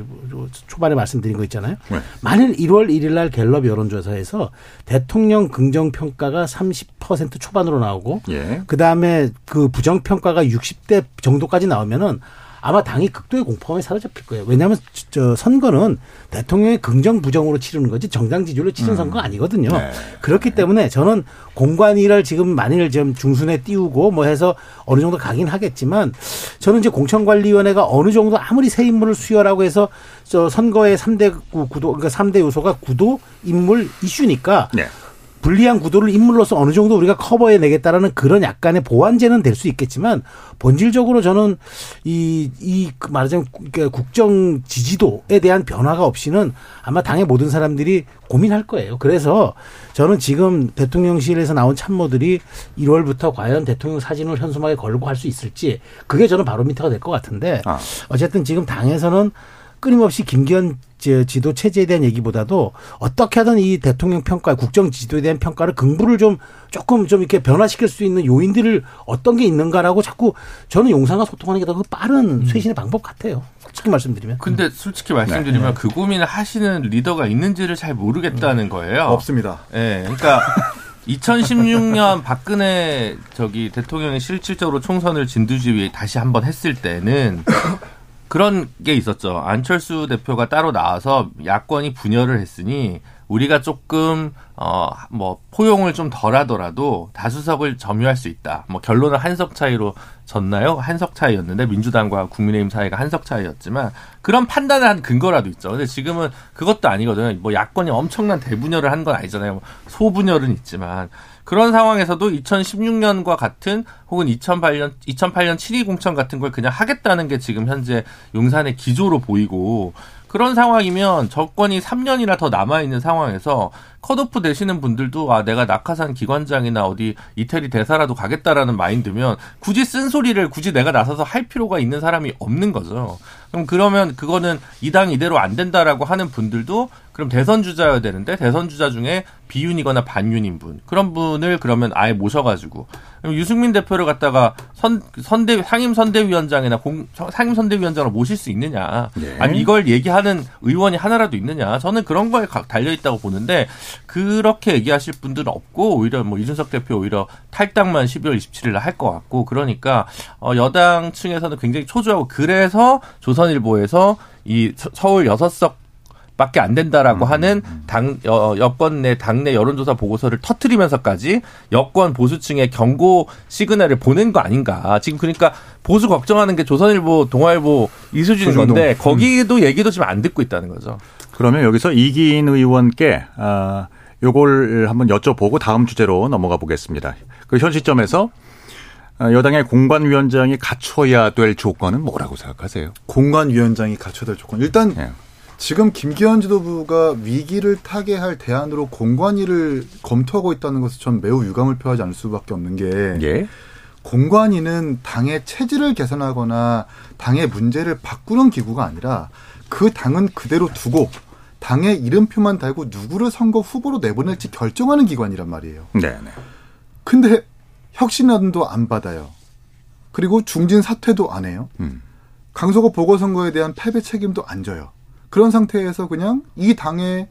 [SPEAKER 6] 초반에 말씀드린 거 있잖아요. 네. 만일 1월 1일 날 갤럽 여론조사에서 대통령 긍정 평가가 30% 초반으로 나오고 예. 그다음에 그 부정 평가가 60대 정도까지 나오면은 아마 당이 극도의 공포감에 사로잡힐 거예요. 왜냐하면 저 선거는 대통령의 긍정 부정으로 치르는 거지 정당 지지율로 치른 음. 선거 아니거든요. 네. 그렇기 네. 때문에 저는 공관위를 지금 만일 지금 중순에 띄우고 뭐 해서 어느 정도 가긴 하겠지만 저는 이제 공천관리위원회가 어느 정도 아무리 새 인물을 수여라고 해서 저 선거의 삼대 구도 그러니까 삼대 요소가 구도 인물 이슈니까 네. 불리한 구도를 인물로서 어느 정도 우리가 커버해 내겠다라는 그런 약간의 보완제는 될 수 있겠지만 본질적으로 저는 이, 이 그 말하자면 그러니까 국정 지지도에 대한 변화가 없이는 아마 당의 모든 사람들이 고민할 거예요. 그래서 저는 지금 대통령실에서 나온 참모들이 1월부터 과연 대통령 사진을 현수막에 걸고 할 수 있을지 그게 저는 바로 밑에가 될 것 같은데 아. 어쨌든 지금 당에서는 끊임없이 김기현 지도 체제에 대한 얘기보다도 어떻게 하든 이 대통령 평가, 국정 지도에 대한 평가를 긍부를 좀 조금 좀 이렇게 변화시킬 수 있는 요인들을 어떤 게 있는가라고 자꾸 저는 용산과 소통하는 게 더 빠른 음. 쇄신의 음. 방법 같아요. 솔직히 말씀드리면.
[SPEAKER 5] 근데 솔직히 말씀드리면 네. 그 고민을 하시는 리더가 있는지를 잘 모르겠다는 음. 거예요.
[SPEAKER 3] 없습니다.
[SPEAKER 5] 예. 네, 그러니까 2016년 박근혜 저기 대통령이 실질적으로 총선을 진두지휘 다시 한번 했을 때는 그런 게 있었죠. 안철수 대표가 따로 나와서 야권이 분열을 했으니 우리가 조금 어뭐 포용을 좀 덜하더라도 다수석을 점유할 수 있다. 뭐 결론을 한석 차이로 졌나요? 한석 차이였는데 민주당과 국민의힘 사이가 한석 차이였지만 그런 판단을 한 근거라도 있죠. 근데 지금은 그것도 아니거든요. 뭐 야권이 엄청난 대분열을 한 건 아니잖아요. 소분열은 있지만 그런 상황에서도 2016년과 같은 혹은 2008년 2008년 7.2 공천 같은 걸 그냥 하겠다는 게 지금 현재 용산의 기조로 보이고 그런 상황이면 적권이 3년이나 더 남아있는 상황에서 컷오프 되시는 분들도 아 내가 낙하산 기관장이나 어디 이태리 대사라도 가겠다라는 마인드면 굳이 쓴소리를 굳이 내가 나서서 할 필요가 있는 사람이 없는 거죠. 그럼 그러면 그거는 이당 이대로 안 된다라고 하는 분들도 그럼 대선 주자여야 되는데 대선 주자 중에 비윤이거나 반윤인 분 그런 분을 그러면 아예 모셔가지고 그럼 유승민 대표를 갖다가 선 선대 상임 선대위원장이나 공 상임 선대위원장으로 모실 수 있느냐 네. 아니 이걸 얘기하는 의원이 하나라도 있느냐 저는 그런 거에 달려 있다고 보는데 그렇게 얘기하실 분들은 없고 오히려 뭐 이준석 대표 오히려 탈당만 12월 27일 날할 것 같고 그러니까 어 여당 층에서는 굉장히 초조하고 그래서 조선일보에서 이 서울 여섯 석 밖에 안 된다라고 음. 하는 당 어, 여권 내 당내 여론조사 보고서를 터트리면서까지 여권 보수층의 경고 시그널을 보낸 거 아닌가. 지금 그러니까 보수 걱정하는 게 조선일보, 동아일보 이 수준인 건데 음. 거기도 얘기도 지금 안 듣고 있다는 거죠.
[SPEAKER 1] 그러면 여기서 이기인 의원께 아 요걸 한번 여쭤보고 다음 주제로 넘어가 보겠습니다. 그 현 시점에서 아, 여당의 공관위원장이 갖춰야 될 조건은 뭐라고 생각하세요?
[SPEAKER 3] 공관위원장이 갖춰야 될 조건. 일단 네. 지금 김기현 지도부가 위기를 타개할 대안으로 공관위를 검토하고 있다는 것을 전 매우 유감을 표하지 않을 수밖에 없는 게 예? 공관위는 당의 체질을 개선하거나 당의 문제를 바꾸는 기구가 아니라 그 당은 그대로 두고 당의 이름표만 달고 누구를 선거 후보로 내보낼지 결정하는 기관이란 말이에요. 네. 네. 근데 혁신안도 안 받아요. 그리고 중진 사퇴도 안 해요. 음. 강서구 보궐선거에 대한 패배 책임도 안 져요. 그런 상태에서 그냥 이 당에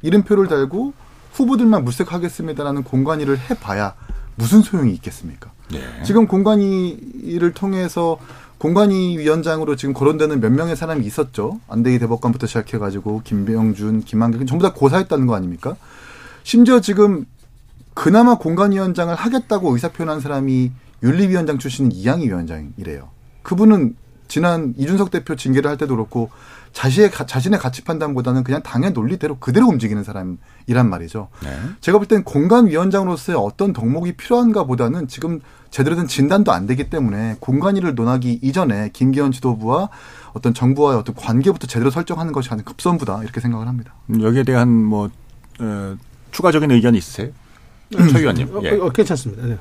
[SPEAKER 3] 이름표를 달고 후보들만 물색하겠습니다라는 공간이를 해봐야 무슨 소용이 있겠습니까? 예. 지금 공간이를 통해서 공간위 위원장으로 지금 거론되는 몇 명의 사람이 있었죠. 안대희 대법관부터 시작해가지고 김병준, 김한길 전부 다 고사했다는 거 아닙니까? 심지어 지금 그나마 공간위원장을 하겠다고 의사표현한 사람이 윤리위원장 출신 이양희 위원장이래요. 그분은 지난 이준석 대표 징계를 할 때도 그렇고 자신의 자신의 가치 판단보다는 그냥 당의 논리대로 그대로 움직이는 사람이란 말이죠. 네. 제가 볼 땐 공간 위원장으로서의 어떤 덕목이 필요한가보다는 지금 제대로 된 진단도 안 되기 때문에 공간위를 논하기 이전에 김기현 지도부와 어떤 정부와의 어떤 관계부터 제대로 설정하는 것이 가장 급선부다 이렇게 생각을 합니다.
[SPEAKER 1] 음, 여기에 대한 뭐 어, 추가적인 의견 있으세요? 음. 최 의원님.
[SPEAKER 6] 어, 예. 어, 어, 괜찮습니다. 네.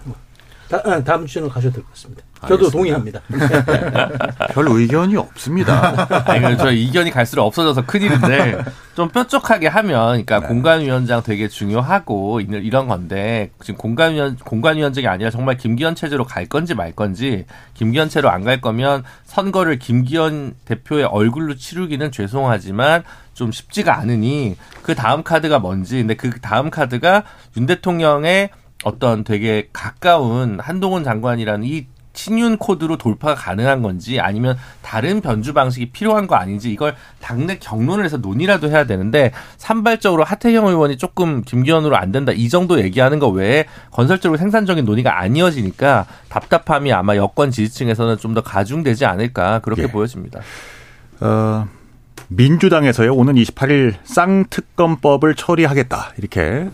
[SPEAKER 6] 다, 아, 다음 주제로 가셔도 될 것 같습니다. 저도 동의합니다.
[SPEAKER 1] 별 의견이 없습니다.
[SPEAKER 5] 아니, 저 의견이 갈수록 없어져서 큰일인데 좀 뾰족하게 하면 그러니까 네. 공간위원장 되게 중요하고 이런 건데 지금 공간위원 공간위원장이 아니라 정말 김기현 체제로 갈 건지 말 건지 김기현 체로 안 갈 거면 선거를 김기현 대표의 얼굴로 치르기는 죄송하지만 좀 쉽지가 않으니 그 다음 카드가 뭔지 근데 그 다음 카드가 윤 대통령의 어떤 되게 가까운 한동훈 장관이라는 이 친윤 코드로 돌파가 가능한 건지 아니면 다른 변주 방식이 필요한 거 아닌지 이걸 당내 경론을 해서 논의라도 해야 되는데 산발적으로 하태경 의원이 조금 김기현으로 안 된다 이 정도 얘기하는 거 외에 건설적으로 생산적인 논의가 아니어지니까 답답함이 아마 여권 지지층에서는 좀 더 가중되지 않을까 그렇게 예. 보여집니다.
[SPEAKER 1] 어, 민주당에서요 오는 28일 쌍특검법을 처리하겠다 이렇게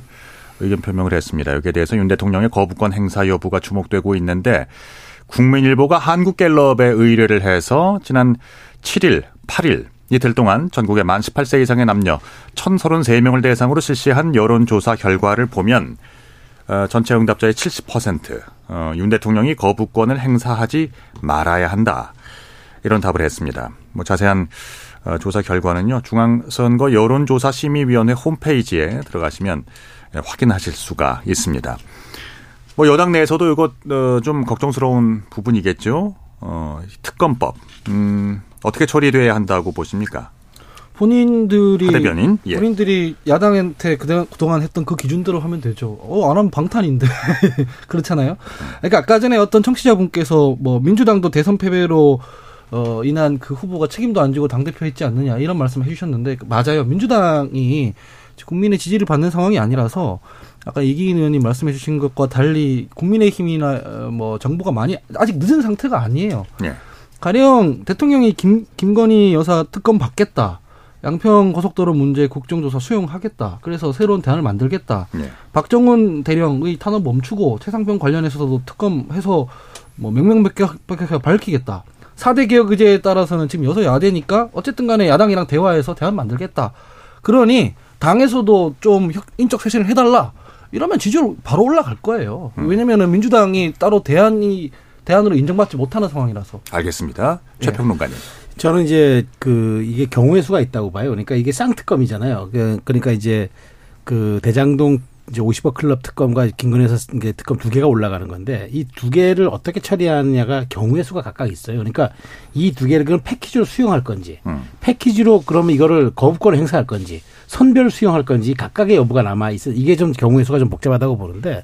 [SPEAKER 1] 의견 표명을 했습니다. 여기에 대해서 윤 대통령의 거부권 행사 여부가 주목되고 있는데 국민일보가 한국갤럽에 의뢰를 해서 지난 7일, 8일 이틀 동안 전국의 만 18세 이상의 남녀 1,033명을 대상으로 실시한 여론조사 결과를 보면 어, 전체 응답자의 70%, 어, 윤 대통령이 거부권을 행사하지 말아야 한다. 이런 답을 했습니다. 뭐 자세한 어, 조사 결과는요. 중앙선거 여론조사심의위원회 홈페이지에 들어가시면 예, 확인하실 수가 있습니다. 뭐 여당 내에서도 이거 어, 좀 걱정스러운 부분이겠죠. 어, 특검법 음, 어떻게 처리돼야 한다고 보십니까?
[SPEAKER 4] 본인들이 대변인 예. 본인들이 야당한테 그동안 했던 그 기준대로 하면 되죠. 어, 안 하면 방탄인데 그렇잖아요. 그러니까 아까 전에 어떤 청취자분께서 뭐 민주당도 대선 패배로 어, 인한 그 후보가 책임도 안 지고 당대표 했지 않느냐 이런 말씀을 해주셨는데 그 맞아요 민주당이 국민의 지지를 받는 상황이 아니라서 아까 이기인 의원님 말씀해 주신 것과 달리 국민의힘이나 어, 뭐 정부가 많이 아직 늦은 상태가 아니에요. 네. 가령 대통령이 김, 김건희 여사 특검 받겠다. 양평 고속도로 문제 국정조사 수용하겠다. 그래서 새로운 대안을 만들겠다. 네. 박정훈 대령의 탄압 멈추고 최상병 관련해서도 특검 해서 뭐명명백백 밝히겠다. 사대 개혁 의제에 따라서는 지금 여서 야되니까 어쨌든 간에 야당이랑 대화해서 대안 만들겠다. 그러니 당에서도 좀 인적 쇄신을 해달라. 이러면 지지율 바로 올라갈 거예요. 음. 왜냐면은 민주당이 따로 대안이 대안으로 인정받지 못하는 상황이라서.
[SPEAKER 1] 알겠습니다. 예. 최평론가님. 예.
[SPEAKER 6] 저는 이제 그 이게 경우의 수가 있다고 봐요. 그러니까 이게 쌍특검이잖아요. 그, 그러니까 이제 그 대장동 이제 50억 클럽 특검과 김근혜서 이제 특검 두 개가 올라가는 건데 이 두 개를 어떻게 처리하느냐가 경우의 수가 각각 있어요. 그러니까 이 두 개를 그럼 패키지로 수용할 건지, 음. 패키지로 그러면 이거를 거부권을 행사할 건지, 선별 수용할 건지 각각의 여부가 남아 있어 이게 좀 경우의 수가 좀 복잡하다고 보는데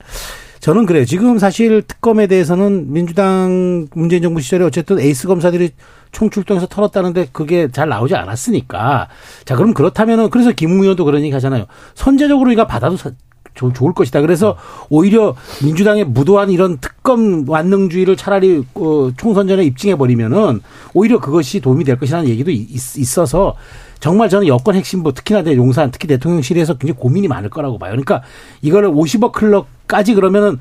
[SPEAKER 6] 저는 그래요. 지금 사실 특검에 대해서는 민주당 문재인 정부 시절에 어쨌든 에이스 검사들이 총출동해서 털었다는데 그게 잘 나오지 않았으니까 자 그럼 그렇다면은 그래서 김의원도 그런 얘기 하잖아요. 선제적으로 이거 받아도 좋을 것이다. 그래서 오히려 민주당의 무도한 이런 특검 완능주의를 차라리 어, 총선 전에 입증해 버리면은 오히려 그것이 도움이 될 것이라는 얘기도 있어서 정말 저는 여권 핵심부 특히나 대 용산 특히 대통령실에서 굉장히 고민이 많을 거라고 봐요. 그러니까 이거를 50억 클럽까지 그러면은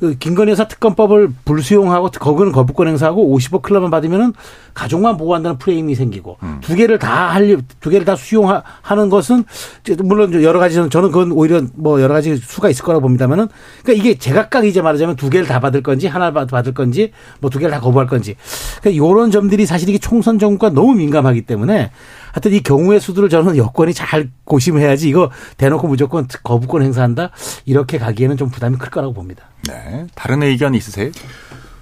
[SPEAKER 6] 그 김건희 여사 특검법을 불수용하고 거기는 거부권 행사하고 50억 클럽만 받으면은 가족만 보호한다는 프레임이 생기고 음. 두 개를 다할두 려 개를 다 수용하는 것은 물론 여러 가지 저는 그건 오히려 뭐 여러 가지 수가 있을 거라고 봅니다만은 그러니까 이게 제각각 이제 말하자면 두 개를 다 받을 건지 하나 받을 건지 뭐 두 개를 다 거부할 건지 그러니까 이런 점들이 사실 이게 총선 정권과 너무 민감하기 때문에 하여튼 이 경우의 수들을 저는 여권이 잘 고심해야지 이거 대놓고 무조건 거부권 행사한다 이렇게 가기에는 좀 부담이 클 거라고 봅니다.
[SPEAKER 1] 네. 다른 의견 있으세요?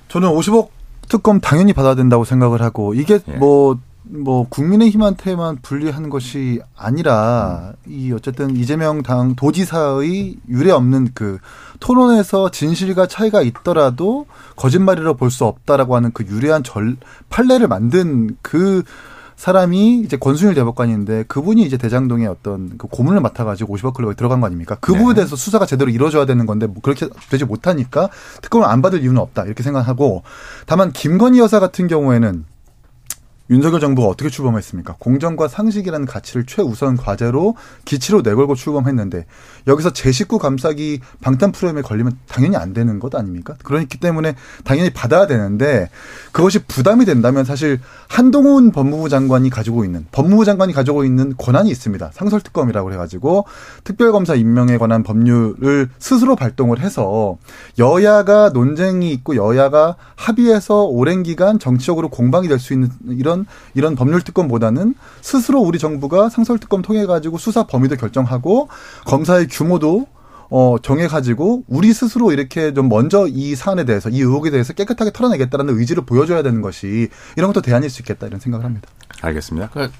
[SPEAKER 3] 저는 50억 특검 당연히 받아야 된다고 생각을 하고 이게 예. 뭐뭐 뭐 국민의힘한테만 불리한 것이 아니라 이 어쨌든 이재명 당 도지사의 유례 없는 그 토론에서 진실과 차이가 있더라도 거짓말이라 볼수 없다라고 하는 그 유리한 절 판례를 만든 그 사람이 이제 권순일 대법관인데 그분이 이제 대장동의 어떤 그 고문을 맡아가지고 50억 클럽에 들어간 거 아닙니까? 그 네. 부분에 대해서 수사가 제대로 이루어져야 되는 건데 뭐 그렇게 되지 못하니까 특검을 안 받을 이유는 없다 이렇게 생각하고 다만 김건희 여사 같은 경우에는 윤석열 정부가 어떻게 출범했습니까? 공정과 상식이라는 가치를 최우선 과제로 기치로 내걸고 출범했는데 여기서 제 식구 감싸기 방탄 프로그램에 걸리면 당연히 안 되는 것 아닙니까? 그렇기 때문에 당연히 받아야 되는데 그것이 부담이 된다면 사실 한동훈 법무부 장관이 가지고 있는 법무부 장관이 가지고 있는 권한이 있습니다. 상설특검이라고 해가지고 특별검사 임명에 관한 법률을 스스로 발동을 해서 여야가 논쟁이 있고 여야가 합의해서 오랜 기간 정치적으로 공방이 될 수 있는 이런 했던 이런 법률 특검보다는 스스로 우리 정부가 상설 특검 통해 가지고 수사 범위도 결정하고 검사의 규모도 어, 정해가지고 우리 스스로 이렇게 좀 먼저 이 사안에 대해서 이 의혹에 대해서 깨끗하게 털어내겠다라는 의지를 보여줘야 되는 것이 이런 것도 대안일 수 있겠다 이런 생각을 합니다.
[SPEAKER 1] 알겠습니다.
[SPEAKER 5] 그러니까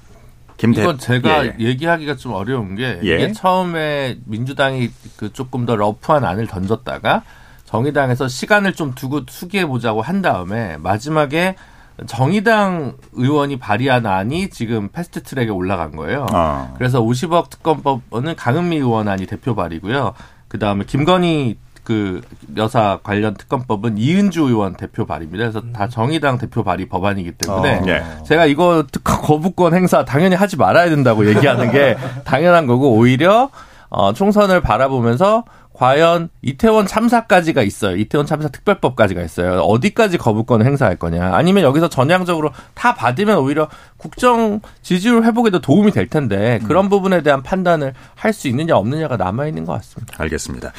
[SPEAKER 5] 김대... 이건 제가 예, 예. 얘기하기가 좀 어려운 게 예. 이게 처음에 민주당이 그 조금 더 러프한 안을 던졌다가 정의당에서 시간을 좀 두고 수기해 보자고 한 다음에 마지막에 정의당 의원이 발의한 안이 지금 패스트 트랙에 올라간 거예요. 아. 그래서 50억 특검법은 강은미 의원안이 대표 발이고요. 그 다음에 김건희 그 여사 관련 특검법은 이은주 의원 대표 발입니다. 그래서 다 음. 정의당 대표 발의 법안이기 때문에 어, 네. 제가 이거 특검 거부권 행사 당연히 하지 말아야 된다고 얘기하는 게 당연한 거고 오히려 어, 총선을 바라보면서 과연 이태원 참사까지가 있어요. 이태원 참사 특별법까지가 있어요. 어디까지 거부권을 행사할 거냐. 아니면 여기서 전향적으로 다 받으면 오히려 국정 지지율 회복에도 도움이 될 텐데 그런 음. 부분에 대한 판단을 할 수 있느냐 없느냐가 남아 있는 것 같습니다.
[SPEAKER 1] 알겠습니다.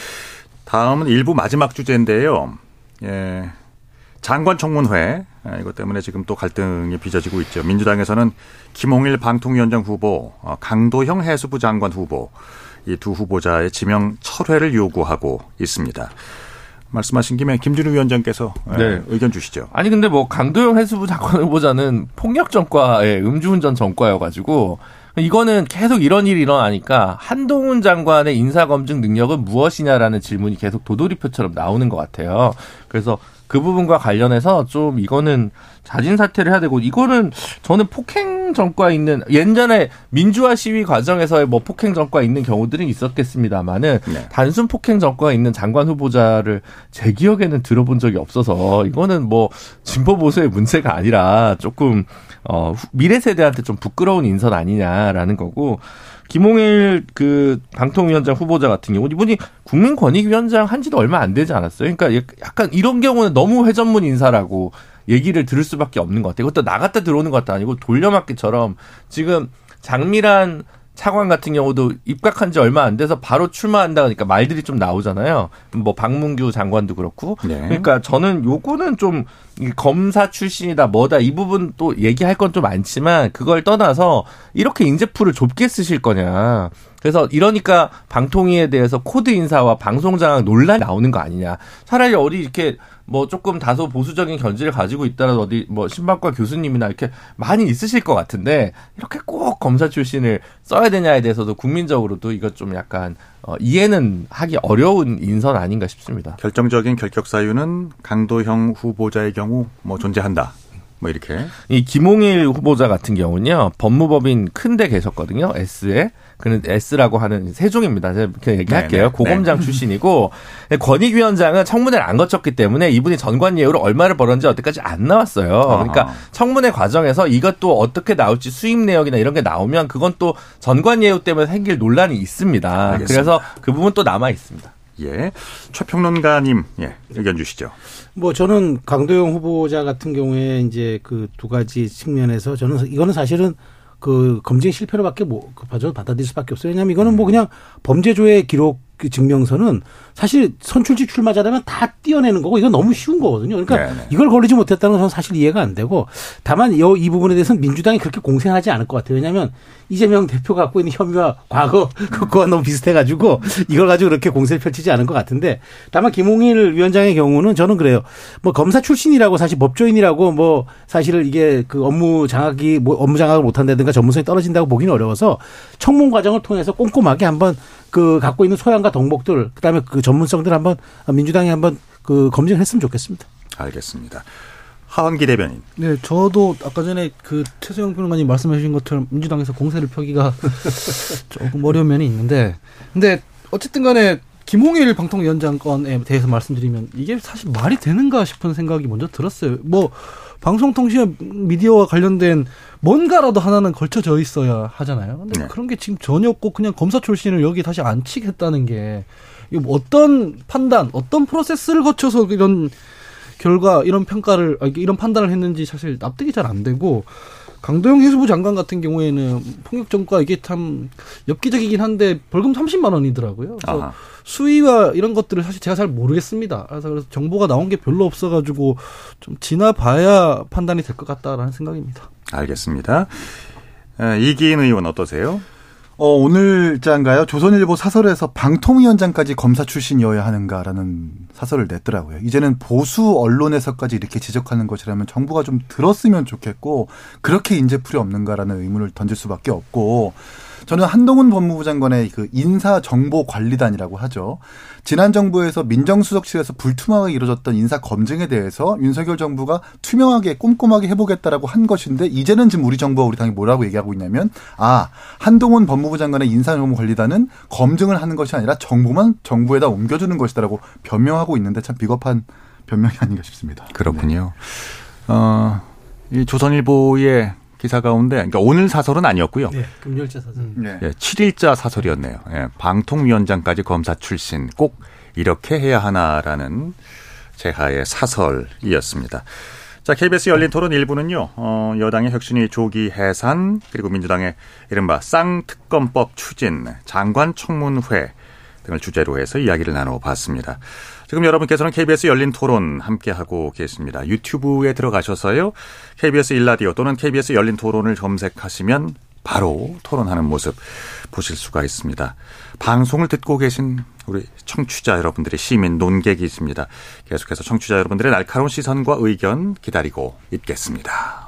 [SPEAKER 1] 다음은 일부 마지막 주제인데요. 예. 장관 청문회 아, 이것 때문에 지금 또 갈등이 빚어지고 있죠. 민주당에서는 김홍일 방통위원장 후보, 어, 강도형 해수부 장관 후보 이두 후보자의 지명 철회를 요구하고 있습니다. 말씀하신 김에 김준우 위원장께서 예, 네. 의견 주시죠.
[SPEAKER 5] 아니 근데 뭐 강도영 해수부 장관 후보자는 폭력 전과의 음주운전 전과여가지고 이거는 계속 이런 일이 일어나니까 한동훈 장관의 인사검증 능력은 무엇이냐라는 질문이 계속 도돌이표처럼 나오는 것 같아요. 그래서 그 부분과 관련해서 좀 이거는 자진 사퇴를 해야 되고 이거는 저는 폭행 전과 있는 예전에 민주화 시위 과정에서의 뭐 폭행 전과 있는 경우들이 있었겠습니다만은 네. 단순 폭행 전과 있는 장관 후보자를 제 기억에는 들어본 적이 없어서 이거는 뭐 진보 보수의 문제가 아니라 조금 어 미래 세대한테 좀 부끄러운 인선 아니냐라는 거고 김홍일 그 방통위원장 후보자 같은 경우 이분이 국민권익위원장 한지도 얼마 안 되지 않았어요. 그러니까 예, 약간 이런 경우는 너무 회전문 인사라고 얘기를 들을 수밖에 없는 것 같아요. 그것도 나갔다 들어오는 것도 아니고 돌려막기처럼 지금 장미란 차관 같은 경우도 입각한 지 얼마 안 돼서 바로 출마한다 그러니까 말들이 좀 나오잖아요. 뭐 박문규 장관도 그렇고. 네. 그러니까 저는 요거는 좀 검사 출신이다 뭐다 이 부분 또 얘기할 건 좀 많지만 그걸 떠나서 이렇게 인재풀을 좁게 쓰실 거냐. 그래서 이러니까 방통위에 대해서 코드 인사와 방송 장악 논란이 나오는 거 아니냐. 차라리 어디 이렇게 뭐 조금 다소 보수적인 견지를 가지고 있다라도 어디 뭐 신박과 교수님이나 이렇게 많이 있으실 것 같은데 이렇게 꼭 검사 출신을 써야 되냐에 대해서도 국민적으로도 이것 좀 약간 어, 이해는 하기 어려운 인선 아닌가 싶습니다.
[SPEAKER 1] 결정적인 결격 사유는 강도형 후보자의 경우 뭐 존재한다. 뭐 이렇게.
[SPEAKER 5] 이 김홍일 후보자 같은 경우는요. 법무법인 큰데 계셨거든요. S에. 그는 S라고 하는 세종입니다. 제가 그냥 네, 얘기할게요. 네네. 고검장 네. 출신이고 권익위원장은 청문회를 안 거쳤기 때문에 이분이 전관 예우로 얼마를 벌었는지 어때까지 안 나왔어요. 그러니까 청문회 과정에서 이것도 어떻게 나올지 수입 내역이나 이런 게 나오면 그건 또 전관 예우 때문에 생길 논란이 있습니다. 알겠습니다. 그래서 그 부분 또 남아 있습니다.
[SPEAKER 1] 예. 최평론가님, 예. 의견 주시죠.
[SPEAKER 6] 뭐 저는 강도영 후보자 같은 경우에 이제 그 두 가지 측면에서 저는 이거는 사실은 그 검증 실패로밖에 못 뭐, 받아들일 수밖에 없어요. 왜냐하면 이거는 뭐 음. 그냥 범죄조회 기록 그 증명서는 사실 선출직 출마자라면 다 띄어내는 거고 이건 너무 쉬운 거거든요. 그러니까 네네. 네. 이걸 걸리지 못했다는 건 저는 사실 이해가 안 되고 다만 이 부분에 대해서는 민주당이 그렇게 공생하지 않을 것 같아요. 왜냐하면 이재명 대표가 갖고 있는 혐의와 과거 그거와 너무 비슷해가지고 이걸 가지고 그렇게 공세를 펼치지 않을것 같은데 다만 김홍일 위원장의 경우는 저는 그래요. 뭐 검사 출신이라고 사실 법조인이라고 뭐 사실 이게 그 업무 장악이 뭐 업무 장악을 못한다든가 전문성이 떨어진다고 보기는 어려워서 청문 과정을 통해서 꼼꼼하게 한번 그 갖고 있는 소양과 덕목들 그다음에 그 전문성들 한번 민주당이 한번 그 검증했으면 좋겠습니다.
[SPEAKER 1] 알겠습니다. 하원기 대변인.
[SPEAKER 4] 네, 저도 아까 전에 그 최소영 변호관님 말씀하신 것처럼 민주당에서 공세를 펴기가 조금 어려운 면이 있는데, 근데 어쨌든간에 김홍일 방통위원장 건에 대해서 말씀드리면 이게 사실 말이 되는가 싶은 생각이 먼저 들었어요. 뭐 방송통신 미디어와 관련된 뭔가라도 하나는 걸쳐져 있어야 하잖아요. 근데 네. 그런 게 지금 전혀 없고 그냥 검사 출신을 여기 다시 안치겠다는 게 뭐 어떤 판단, 어떤 프로세스를 거쳐서 이런 결과, 이런 평가를, 아, 이런 판단을 했는지 사실 납득이 잘 안 되고 강도영 해수부 장관 같은 경우에는 폭력 전과 이게 참 엽기적이긴 한데 벌금 30만 원이더라고요. 그래서 아 수위와 이런 것들을 사실 제가 잘 모르겠습니다. 그래서, 그래서 정보가 나온 게 별로 없어가지고 좀 지나봐야 판단이 될 것 같다라는 생각입니다.
[SPEAKER 1] 알겠습니다. 이기인 의원 어떠세요?
[SPEAKER 3] 어, 오늘자인가요? 조선일보 사설에서 방통위원장까지 검사 출신이어야 하는가라는 사설을 냈더라고요. 이제는 보수 언론에서까지 이렇게 지적하는 것이라면 정부가 좀 들었으면 좋겠고, 그렇게 인재풀이 없는가라는 의문을 던질 수밖에 없고, 저는 한동훈 법무부 장관의 그 인사정보관리단이라고 하죠. 지난 정부에서 민정수석실에서 불투명하게 이루어졌던 인사 검증에 대해서 윤석열 정부가 투명하게 꼼꼼하게 해보겠다라고 한 것인데 이제는 지금 우리 정부와 우리 당이 뭐라고 얘기하고 있냐면 아 한동훈 법무부 장관의 인사정보관리단은 검증을 하는 것이 아니라 정보만 정부에다 옮겨주는 것이다라고 변명하고 있는데 참 비겁한 변명이 아닌가 싶습니다.
[SPEAKER 1] 그렇군요. 네. 어, 이 조선일보의 기사 가운데 그러니까 오늘 사설은 아니었고요. 네, 금요일자 사설. 음. 네. 7일자 사설이었네요. 예, 방통위원장까지 검사 출신 꼭 이렇게 해야 하나라는 제하의 사설이었습니다. 자, KBS 열린 토론 일부는요, 어, 여당의 혁신이 조기 해산, 그리고 민주당의 이른바 쌍특검법 추진, 장관 청문회 등을 주제로 해서 이야기를 나눠봤습니다. 지금 여러분께서는 KBS 열린 토론 함께하고 계십니다. 유튜브에 들어가셔서요. KBS 일라디오 또는 KBS 열린 토론을 검색하시면 바로 토론하는 모습 보실 수가 있습니다. 방송을 듣고 계신 우리 청취자 여러분들의 시민 논객이 있습니다. 계속해서 청취자 여러분들의 날카로운 시선과 의견 기다리고 있겠습니다.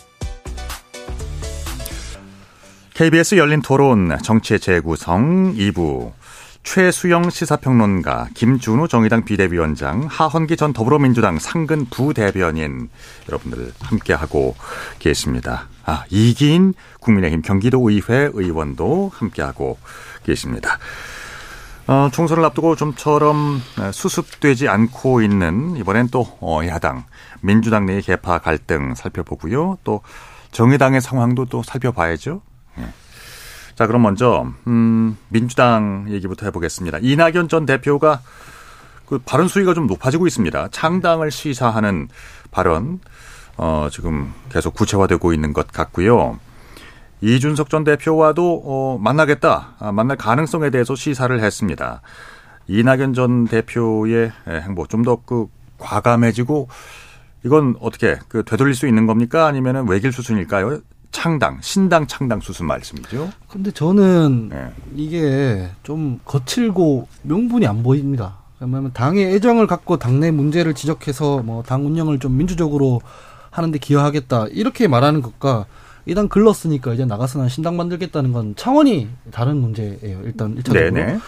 [SPEAKER 1] KBS 열린 토론 정치의 재구성 2부 최수영 시사평론가, 김준우 정의당 비대위원장, 하헌기 전 더불어민주당 상근 부대변인 여러분들 함께하고 계십니다. 아, 이기인 국민의힘 경기도의회 의원도 함께하고 계십니다. 어, 총선을 앞두고 좀처럼 어, 수습되지 않고 있는 이번엔 또 어, 야당, 민주당 내의 개파 갈등 살펴보고요. 또 정의당의 상황도 또 살펴봐야죠. 예. 자, 그럼 먼저 음, 민주당 얘기부터 해보겠습니다. 이낙연 전 대표가 그 발언 수위가 좀 높아지고 있습니다. 창당을 시사하는 발언 어, 지금 계속 구체화되고 있는 것 같고요. 이준석 전 대표와도 어, 만나겠다, 아, 만날 가능성에 대해서 시사를 했습니다. 이낙연 전 대표의 예, 행보 좀 더 그 과감해지고 이건 어떻게 그 되돌릴 수 있는 겁니까? 아니면은 외길 수순일까요? 창당, 신당 창당 수순 말씀이죠.
[SPEAKER 4] 근데 저는 네. 이게 좀 거칠고 명분이 안 보입니다. 왜냐면 당의 애정을 갖고 당내 문제를 지적해서 뭐 당 운영을 좀 민주적으로 하는데 기여하겠다 이렇게 말하는 것과 일단 글렀으니까 이제 나가서 난 신당 만들겠다는 건 차원이 다른 문제예요. 일단 일차적으로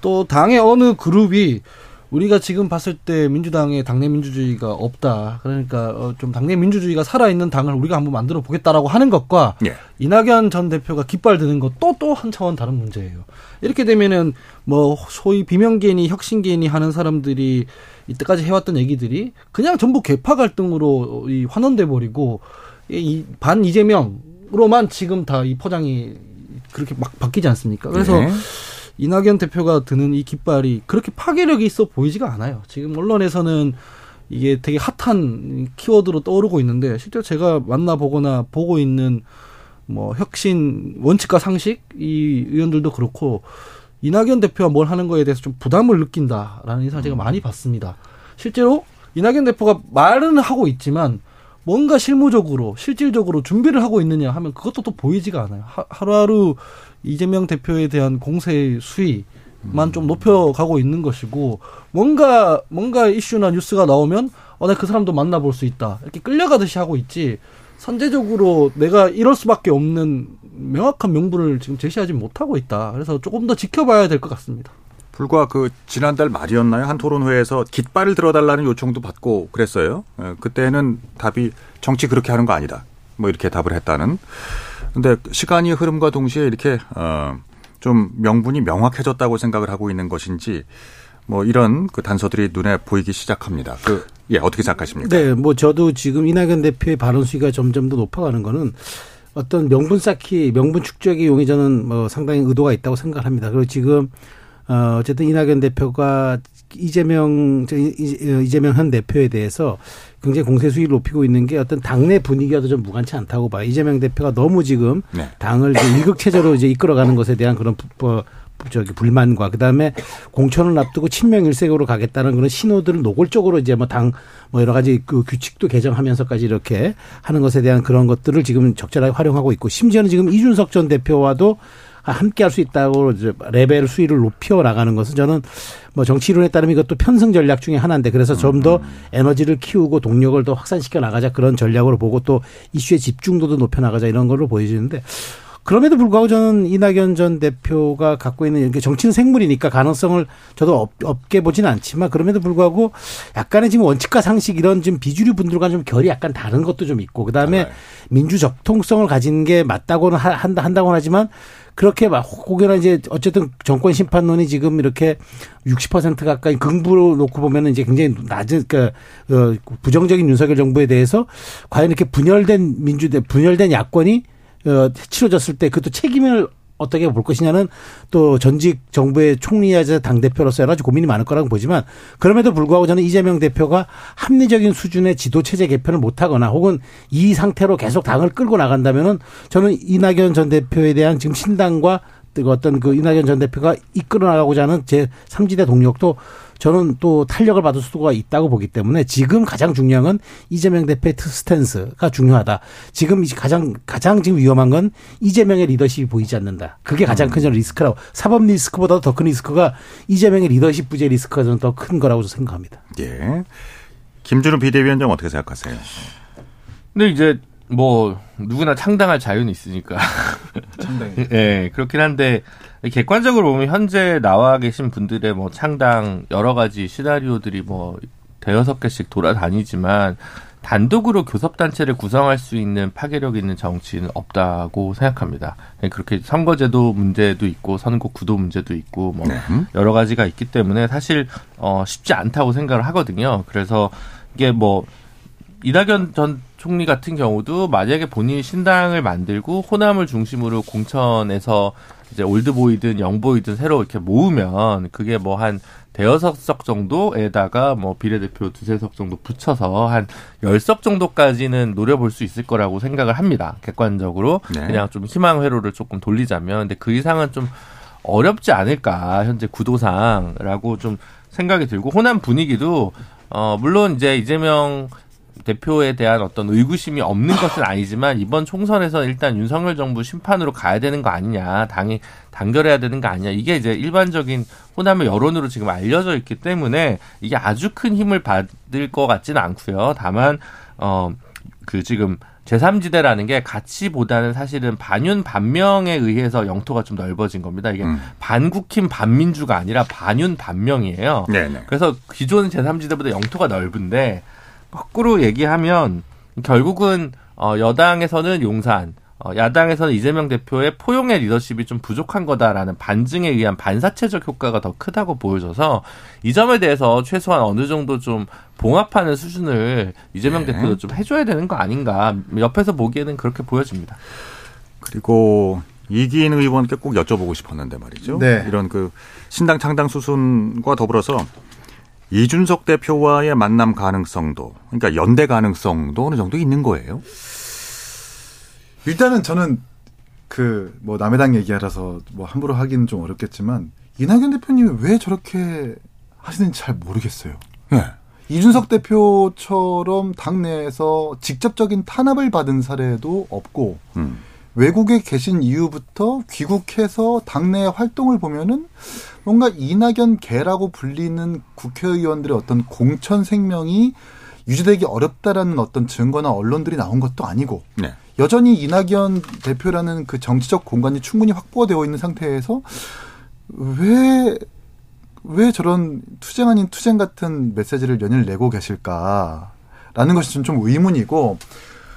[SPEAKER 4] 또 당의 어느 그룹이 우리가 지금 봤을 때 민주당의 당내 민주주의가 없다. 그러니까 어, 좀 당내 민주주의가 살아있는 당을 우리가 한번 만들어 보겠다라고 하는 것과 예. 이낙연 전 대표가 깃발드는 것 또 또 한 차원 다른 문제예요. 이렇게 되면은 뭐 소위 비명계니 혁신계니 하는 사람들이 이때까지 해왔던 얘기들이 그냥 전부 개파 갈등으로 이 환원돼 버리고 이반 이재명으로만 지금 다 이 포장이 그렇게 막 바뀌지 않습니까? 그래서 예. 이낙연 대표가 드는 이 깃발이 그렇게 파괴력이 있어 보이지가 않아요. 지금 언론에서는 이게 되게 핫한 키워드로 떠오르고 있는데 실제 제가 만나보거나 보고 있는 뭐 혁신 원칙과 상식 이 의원들도 그렇고 이낙연 대표가 뭘 하는 거에 대해서 좀 부담을 느낀다라는 인상을 제가 음. 많이 봤습니다. 실제로 이낙연 대표가 말은 하고 있지만 뭔가 실무적으로 실질적으로 준비를 하고 있느냐 하면 그것도 또 보이지가 않아요. 하, 하루하루 이재명 대표에 대한 공세의 수위 만좀 음. 높여가고 있는 것이고 뭔가 뭔가 이슈나 뉴스가 나오면 어나 그 사람도 만나볼 수 있다 이렇게 끌려가듯이 하고 있지 선제적으로 내가 이럴 수밖에 없는 명확한 명분을 지금 제시하지 못하고 있다 그래서 조금 더 지켜봐야 될 것 같습니다.
[SPEAKER 1] 불과 그 지난달 말이었나요 한 토론회에서 깃발을 들어달라는 요청도 받고 그랬어요. 예, 그때는 답이 정치 그렇게 하는 거 아니다 뭐 이렇게 답을 했다는. 근데 시간이 흐름과 동시에 이렇게 어좀 명분이 명확해졌다고 생각을 하고 있는 것인지 뭐 이런 그 단서들이 눈에 보이기 시작합니다. 그 예, 어떻게 생각하십니까?
[SPEAKER 6] 네, 뭐 저도 지금 이낙연 대표의 발언 수위가 점점 더 높아가는 거는 어떤 명분 쌓기, 명분 축적이 용의자는 뭐 상당히 의도가 있다고 생각합니다. 그리고 지금 어 어쨌든 이낙연 대표가 이재명 어, 이재명 현 대표에 대해서 굉장히 공세 수위를 높이고 있는 게 어떤 당내 분위기와도 좀 무관치 않다고 봐요. 이재명 대표가 너무 지금 네. 당을 이제 일극 체제로 이제 이끌어가는 것에 대한 그런 부, 부, 저기 불만과 그다음에 공천을 앞두고 친명 일색으로 가겠다는 그런 신호들을 노골적으로 이제 뭐 당뭐 뭐 여러 가지 그 규칙도 개정하면서까지 이렇게 하는 것에 대한 그런 것들을 지금 적절하게 활용하고 있고 심지어는 지금 이준석 전 대표와도 아, 함께 할 수 있다고 레벨 수위를 높여 나가는 것은 저는 뭐 정치론에 따르면 이것도 편승 전략 중의 하나인데 그래서 좀 더 에너지를 키우고 동력을 더 확산시켜 나가자 그런 전략으로 보고 또 이슈의 집중도도 높여 나가자 이런 걸로 보여지는데 그럼에도 불구하고 저는 이낙연 전 대표가 갖고 있는 이렇게 정치는 생물이니까 가능성을 저도 없, 게 보진 않지만 그럼에도 불구하고 약간의 지금 원칙과 상식 이런 지금 비주류 분들과는 좀 결이 약간 다른 것도 좀 있고 그다음에 네. 민주 적통성을 가진 게 맞다고는 한다 한다고는 하지만 그렇게 막 혹여나 이제 어쨌든 정권 심판론이 지금 이렇게 60% 가까이 긍부로 놓고 보면은 이제 굉장히 낮은 그러니까 어, 부정적인 윤석열 정부에 대해서 과연 이렇게 분열된 민주대 분열된 야권이 어, 치러졌을 때 그것도 책임을 어떻게 볼 것이냐는 또 전직 정부의 총리하자 당대표로서 여러 가지 고민이 많을 거라고 보지만 그럼에도 불구하고 저는 이재명 대표가 합리적인 수준의 지도체제 개편을 못하거나 혹은 이 상태로 계속 당을 끌고 나간다면은 저는 이낙연 전 대표에 대한 지금 신당과 그 어떤 그 이낙연 전 대표가 이끌어 나가고자 하는 제 3지대 동력도 저는 또 탄력을 받을 수가 있다고 보기 때문에 지금 가장 중요한 건 이재명 대표의 스탠스가 중요하다. 지금 가장 가장 지금 위험한 건 이재명의 리더십이 보이지 않는다. 그게 가장 음. 큰 저는 리스크라고 사법 리스크보다 더큰 리스크가 이재명의 리더십 부재 리스크가 저는 더 큰 거라고 생각합니다. 예.
[SPEAKER 1] 김준우 비대위원장 어떻게 생각하세요?
[SPEAKER 5] 근데 이제 뭐 누구나 창당할 자유는 있으니까. 창당. 예, 그렇긴 한데 객관적으로 보면 현재 나와 계신 분들의 뭐 창당 여러 가지 시나리오들이 뭐 대여섯 개씩 돌아다니지만 단독으로 교섭단체를 구성할 수 있는 파괴력 있는 정치는 없다고 생각합니다. 네, 그렇게 선거제도 문제도 있고 선거 구도 문제도 있고 뭐 네. 여러 가지가 있기 때문에 사실 어 쉽지 않다고 생각을 하거든요. 그래서 이게 뭐 이낙연 전 총리 같은 경우도 만약에 본인이 신당을 만들고 호남을 중심으로 공천에서 이제 올드보이든 영보이든 새로 이렇게 모으면 그게 뭐 한 대여섯 석 정도에다가 뭐 비례대표 두세 석 정도 붙여서 한 열 석 정도까지는 노려볼 수 있을 거라고 생각을 합니다. 객관적으로. 네. 그냥 좀 희망 회로를 조금 돌리자면. 근데 그 이상은 좀 어렵지 않을까. 현재 구도상라고좀 생각이 들고 호남 분위기도 어 물론 이제 이재명 대표에 대한 어떤 의구심이 없는 것은 아니지만 이번 총선에서 일단 윤석열 정부 심판으로 가야 되는 거 아니냐 당이 단결해야 되는 거 아니냐 이게 이제 일반적인 호남의 여론으로 지금 알려져 있기 때문에 이게 아주 큰 힘을 받을 것 같지는 않고요. 다만 어 그 지금 제3지대라는 게 가치보다는 사실은 반윤 반명에 의해서 영토가 좀 넓어진 겁니다. 이게 음. 반국힘 반민주가 아니라 반윤 반명이에요. 네네. 네. 그래서 기존 제3지대보다 영토가 넓은데 거꾸로 얘기하면 결국은 어, 여당에서는 용산, 어, 야당에서는 이재명 대표의 포용의 리더십이 좀 부족한 거다라는 반증에 의한 반사체적 효과가 더 크다고 보여져서 이 점에 대해서 최소한 어느 정도 좀 봉합하는 수준을 이재명 네. 대표도 좀 해줘야 되는 거 아닌가 옆에서 보기에는 그렇게 보여집니다.
[SPEAKER 1] 그리고 이기인 의원께 꼭 여쭤보고 싶었는데 말이죠. 네. 이런 그 신당 창당 수순과 더불어서 이준석 대표와의 만남 가능성도 그러니까 연대 가능성도 어느 정도 있는 거예요?
[SPEAKER 3] 일단은 저는 그 뭐남의당 얘기하라서 뭐 함부로 하기는 좀 어렵겠지만 이낙연 대표님이 왜 저렇게 하시는지 잘 모르겠어요. 네. 이준석 대표처럼 당내에서 직접적인 탄압을 받은 사례도 없고 음. 외국에 계신 이후부터 귀국해서 당내 활동을 보면은 뭔가 이낙연 개라고 불리는 국회의원들의 어떤 공천 생명이 유지되기 어렵다라는 어떤 증거나 언론들이 나온 것도 아니고 네. 여전히 이낙연 대표라는 그 정치적 공간이 충분히 확보되어 있는 상태에서 왜, 왜 저런 투쟁 아닌 투쟁 같은 메시지를 연일 내고 계실까라는 것이 좀, 좀 의문이고,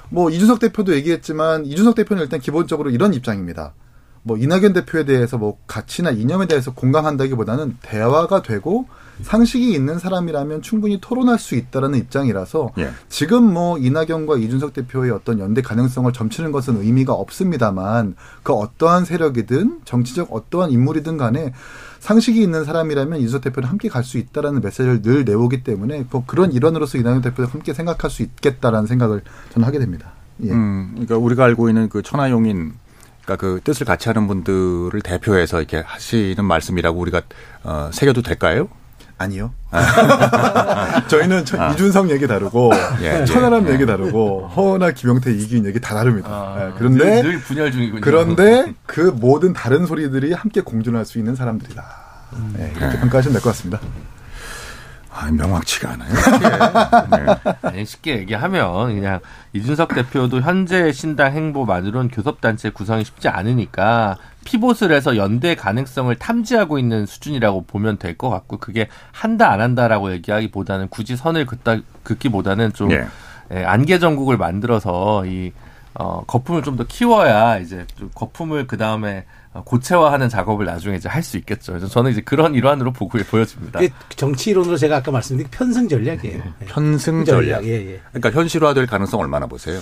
[SPEAKER 3] 뭐, 이준석 대표도 얘기했지만, 이준석 대표는 일단 기본적으로 이런 입장입니다. 뭐 이낙연 대표에 대해서 뭐 가치나 이념에 대해서 공감한다기보다는 대화가 되고 상식이 있는 사람이라면 충분히 토론할 수 있다라는 입장이라서 예. 지금 뭐 이낙연과 이준석 대표의 어떤 연대 가능성을 점치는 것은 의미가 없습니다만 그 어떠한 세력이든 정치적 어떠한 인물이든 간에 상식이 있는 사람이라면 이준석 대표는 함께 갈 수 있다라는 메시지를 늘 내오기 때문에 뭐 그런 일원으로서 이낙연 대표도 함께 생각할 수 있겠다라는 생각을 저는 하게 됩니다.
[SPEAKER 1] 예. 음, 그러니까 우리가 알고 있는 그 천하용인 그러니까 그 뜻을 같이 하는 분들을 대표해서 이렇게 하시는 말씀이라고 우리가 어, 새겨도 될까요?
[SPEAKER 3] 아니요. 아. 저희는 아. 이준석 얘기 다르고 예, 예, 천하람 예, 얘기 다르고 허나 김영태 이기인 얘기 다 다릅니다. 아, 네. 그런데 늘, 늘, 분열 중이군요. 그런데 그 모든 다른 소리들이 함께 공존할 수 있는 사람들이다. 음. 네, 이렇게 네. 평가하시면 될 것 같습니다.
[SPEAKER 1] 아, 명확치가 않아요.
[SPEAKER 5] 쉽게. 예. 네. 아니, 쉽게 얘기하면 그냥 이준석 대표도 현재 신당 행보만으로는 교섭단체 구성이 쉽지 않으니까 피봇을 해서 연대 가능성을 탐지하고 있는 수준이라고 보면 될 것 같고 그게 한다 안 한다라고 얘기하기보다는 굳이 선을 긋다, 긋기보다는 좀 예. 예, 안개 전국을 만들어서 이 어, 거품을 좀 더 키워야 이제 좀 거품을 그 다음에 어, 고체화하는 작업을 나중에 이제 할 수 있겠죠. 그래서 저는 이제 그런 일환으로 보고 보여집니다.
[SPEAKER 6] 정치 이론으로 제가 아까 말씀드린 편승 전략이에요.
[SPEAKER 1] 네. 네. 편승 전략. 예, 예. 그러니까 현실화될 가능성 얼마나 보세요?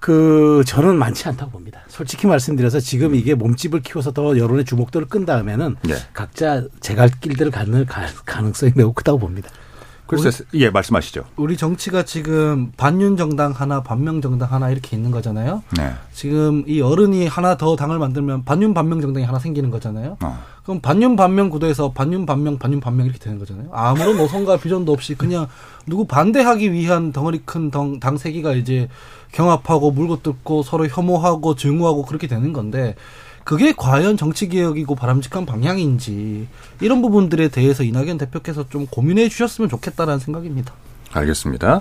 [SPEAKER 6] 그 저는 많지 않다고 봅니다. 솔직히 말씀드려서 지금 이게 몸집을 키워서 더 여론의 주목도를 끈 다음에는 네. 각자 제갈 길들을 가는 가능성이 매우 크다고 봅니다.
[SPEAKER 1] 글쎄, 우리, 예, 말씀하시죠.
[SPEAKER 4] 우리 정치가 지금 반윤 정당 하나, 반명 정당 하나 이렇게 있는 거잖아요. 네. 지금 이 어른이 하나 더 당을 만들면 반윤 반명 정당이 하나 생기는 거잖아요. 어. 그럼 반윤 반명 구도에서 반윤 반명 반윤 반명 이렇게 되는 거잖아요. 아무런 노선과 뭐 비전도 없이 그냥 누구 반대하기 위한 덩어리 큰 당 세기가 이제 경합하고 물고 뜯고 서로 혐오하고 증오하고 그렇게 되는 건데 그게 과연 정치 개혁이고 바람직한 방향인지 이런 부분들에 대해서 이낙연 대표께서 좀 고민해 주셨으면 좋겠다라는 생각입니다.
[SPEAKER 1] 알겠습니다.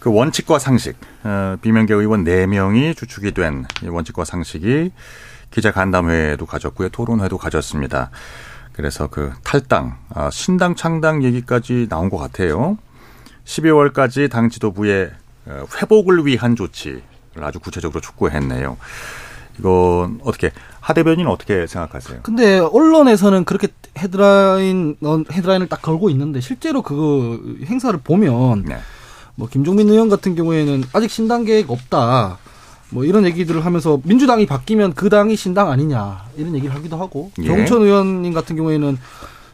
[SPEAKER 1] 그 원칙과 상식, 어, 비명계 의원 4명이 주축이 된 이 원칙과 상식이 기자 간담회도 에 가졌고요. 토론회도 가졌습니다. 그래서 그 탈당, 아, 신당 창당 얘기까지 나온 것 같아요. 12월까지 당 지도부의 어, 회복을 위한 조치를 아주 구체적으로 촉구했네요. 이건 어떻게 하 대변인 어떻게 생각하세요?
[SPEAKER 4] 근데 언론에서는 그렇게 헤드라인 헤드라인을 딱 걸고 있는데 실제로 그 행사를 보면 네. 뭐 김종민 의원 같은 경우에는 아직 신당 계획 없다. 뭐 이런 얘기들을 하면서 민주당이 바뀌면 그 당이 신당 아니냐 이런 얘기를 하기도 하고 예. 정천 의원님 같은 경우에는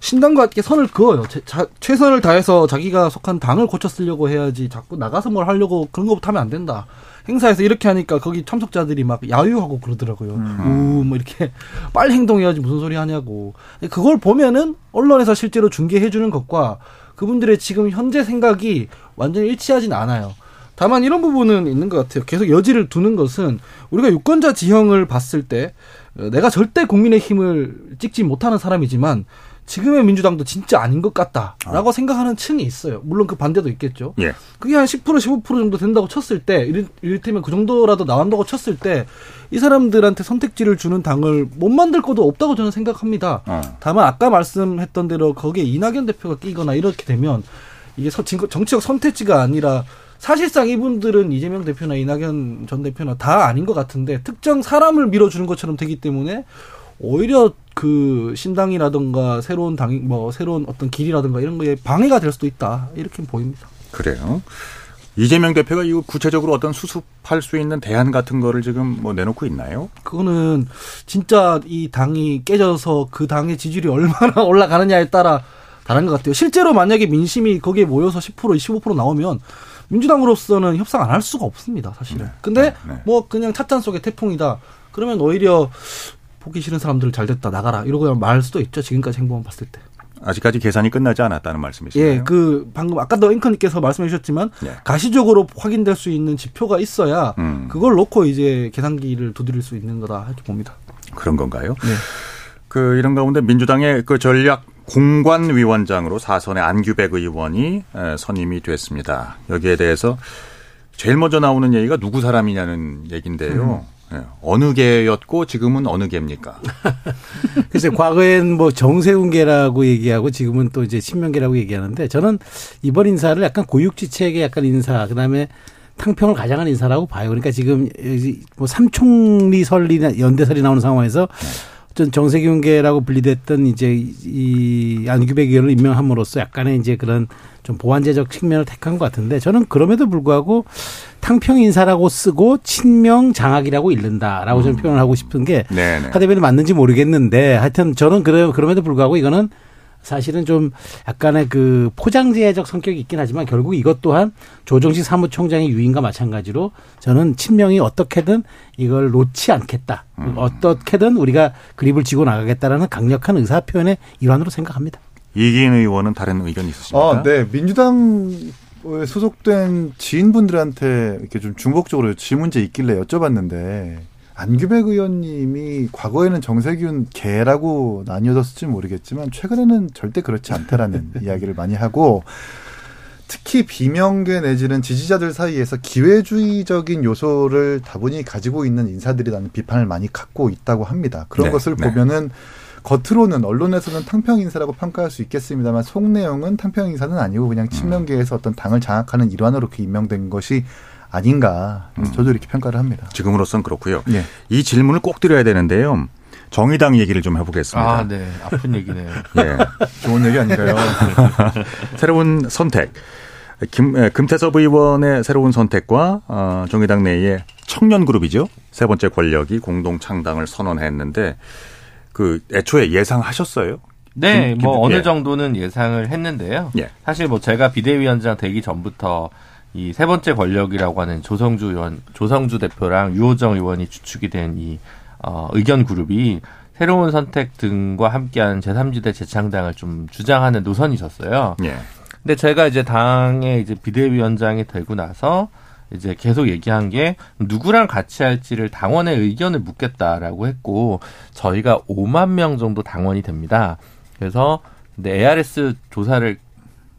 [SPEAKER 4] 신당과 함께 선을 그어요. 제, 자, 최선을 다해서 자기가 속한 당을 고쳤으려고 해야지 자꾸 나가서 뭘 하려고 그런 거부터 하면 안 된다. 행사에서 이렇게 하니까 거기 참석자들이 막 야유하고 그러더라고요. 음. 우뭐 이렇게 빨리 행동해야지 무슨 소리 하냐고. 그걸 보면은 언론에서 실제로 중계해 주는 것과 그분들의 지금 현재 생각이 완전히 일치하진 않아요. 다만 이런 부분은 있는 것 같아요. 계속 여지를 두는 것은 우리가 유권자 지형을 봤을 때 어, 내가 절대 국민의 힘을 찍지 못하는 사람이지만 지금의 민주당도 진짜 아닌 것 같다라고 아. 생각하는 층이 있어요. 물론 그 반대도 있겠죠. 예. 그게 한 10% 15% 정도 된다고 쳤을 때 이를, 이를테면 그 정도라도 나온다고 쳤을 때 이 사람들한테 선택지를 주는 당을 못 만들 것도 없다고 저는 생각합니다. 아. 다만 아까 말씀했던 대로 거기에 이낙연 대표가 끼거나 이렇게 되면 이게 정치적 선택지가 아니라 사실상 이분들은 이재명 대표나 이낙연 전 대표나 다 아닌 것 같은데 특정 사람을 밀어주는 것처럼 되기 때문에 오히려 그 신당이라든가 새로운 당, 뭐 새로운 어떤 길이라든가 이런 거에 방해가 될 수도 있다 이렇게 보입니다.
[SPEAKER 1] 그래요. 이재명 대표가 이거 구체적으로 어떤 수습할 수 있는 대안 같은 거를 지금 뭐 내놓고 있나요?
[SPEAKER 4] 그거는 진짜 이 당이 깨져서 그 당의 지지율이 얼마나 올라가느냐에 따라 다른 것 같아요. 실제로 만약에 민심이 거기에 모여서 10% 15% 나오면 민주당으로서는 협상 안 할 수가 없습니다, 사실은. 네. 근데 네. 네. 뭐 그냥 찻잔 속의 태풍이다. 그러면 오히려 보기 싫은 사람들 잘 됐다 나가라 이러고 말 수도 있죠. 지금까지 행보만 봤을 때.
[SPEAKER 1] 아직까지 계산이 끝나지 않았다는 말씀이시죠?
[SPEAKER 4] 예, 그 방금 아까도 앵커님께서 말씀해 주셨지만 예. 가시적으로 확인될 수 있는 지표가 있어야 음. 그걸 놓고 이제 계산기를 두드릴 수 있는 거다 이렇게 봅니다.
[SPEAKER 1] 그런 건가요? 네. 그 이런 가운데 민주당의 그 전략 공관위원장으로 사선의 안규백 의원이 선임이 됐습니다. 여기에 대해서 제일 먼저 나오는 얘기가 누구 사람이냐는 얘긴데요. 음. 네. 어느 개였고 지금은 어느 개입니까?
[SPEAKER 6] 글쎄 과거엔 뭐 정세훈계라고 얘기하고 지금은 또 이제 신명계라고 얘기하는데 저는 이번 인사를 약간 고육지책의 약간 인사 그다음에 탕평을 가장한 인사라고 봐요. 그러니까 지금 뭐삼총리설리나 연대설이 나오는 상황에서 전 정세균계라고 분리됐던 이제 이 안규백 의원을 임명함으로써 약간의 이제 그런 좀 보완제적 측면을 택한 것 같은데 저는 그럼에도 불구하고 탕평 인사라고 쓰고 친명 장악이라고 읽는다라고 저는 음. 표현을 하고 싶은 게 네네. 하대변이 네. 맞는지 모르겠는데 하여튼 저는 그래, 그럼에도 불구하고 이거는 사실은 좀 약간의 그 포장재적 성격이 있긴 하지만 결국 이것 또한 조정식 사무총장의 유인과 마찬가지로 저는 친명이 어떻게든 이걸 놓지 않겠다. 음. 어떻게든 우리가 그립을 지고 나가겠다라는 강력한 의사 표현의 일환으로 생각합니다.
[SPEAKER 1] 이기인 의원은 다른 의견 있으십니까?
[SPEAKER 3] 아, 네. 민주당 어, 소속된 지인분들한테 이렇게 좀 중복적으로 지 문제 있길래 여쭤봤는데 안규백 의원님이 과거에는 정세균 개라고 나뉘어졌을지 모르겠지만 최근에는 절대 그렇지 않다라는 이야기를 많이 하고 특히 비명계 내지는 지지자들 사이에서 기회주의적인 요소를 다분히 가지고 있는 인사들이라는 비판을 많이 갖고 있다고 합니다. 그런 네, 것을 네. 보면은 겉으로는 언론에서는 탕평 인사라고 평가할 수 있겠습니다만 속 내용은 탕평 인사는 아니고 그냥 음. 친명계에서 어떤 당을 장악하는 일환으로 그 임명된 것이 아닌가 음. 저도 이렇게 평가를 합니다.
[SPEAKER 1] 지금으로선 그렇고요. 예. 이 질문을 꼭 드려야 되는데요. 정의당 얘기를 좀 해보겠습니다.
[SPEAKER 5] 아, 네. 아픈 얘기네요. 예.
[SPEAKER 3] 좋은 얘기 아닌가요?
[SPEAKER 1] 새로운 선택. 김, 예, 금태섭 의원의 새로운 선택과 어, 정의당 내의 청년 그룹이죠. 세 번째 권력이 공동 창당을 선언했는데 그 애초에 예상하셨어요?
[SPEAKER 5] 네, 김, 김, 뭐 어느 예. 정도는 예상을 했는데요. 예. 사실 뭐 제가 비대위원장 되기 전부터 이 세 번째 권력이라고 하는 조성주 의원, 조성주 대표랑 유호정 의원이 주축이 된이 어, 의견 그룹이 새로운 선택 등과 함께한 제3지대 재창당을 좀 주장하는 노선이셨어요. 예. 근데 제가 이제 당의 이제 비대위원장이 되고 나서 이제 계속 얘기한 게 누구랑 같이 할지를 당원의 의견을 묻겠다라고 했고 저희가 5만 명 정도 당원이 됩니다. 그래서 근데 ARS 조사를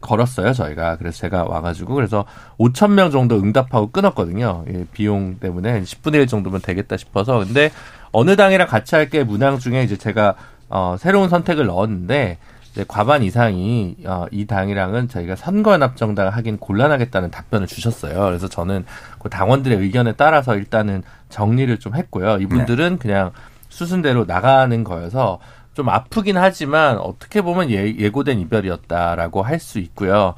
[SPEAKER 5] 걸었어요 저희가 그래서 제가 와가지고 그래서 5천 명 정도 응답하고 끊었거든요 예, 비용 때문에 10분의 1 정도면 되겠다 싶어서 근데 어느 당이랑 같이 할 게 문항 중에 이제 제가 어, 새로운 선택을 넣었는데 과반 이상이 어, 이 당이랑은 저희가 선거연합정당을 하긴 곤란하겠다는 답변을 주셨어요. 그래서 저는 그 당원들의 의견에 따라서 일단은 정리를 좀 했고요. 이분들은 네. 그냥 수순대로 나가는 거여서 좀 아프긴 하지만 어떻게 보면 예, 고된 이별이었다라고 할 수 있고요.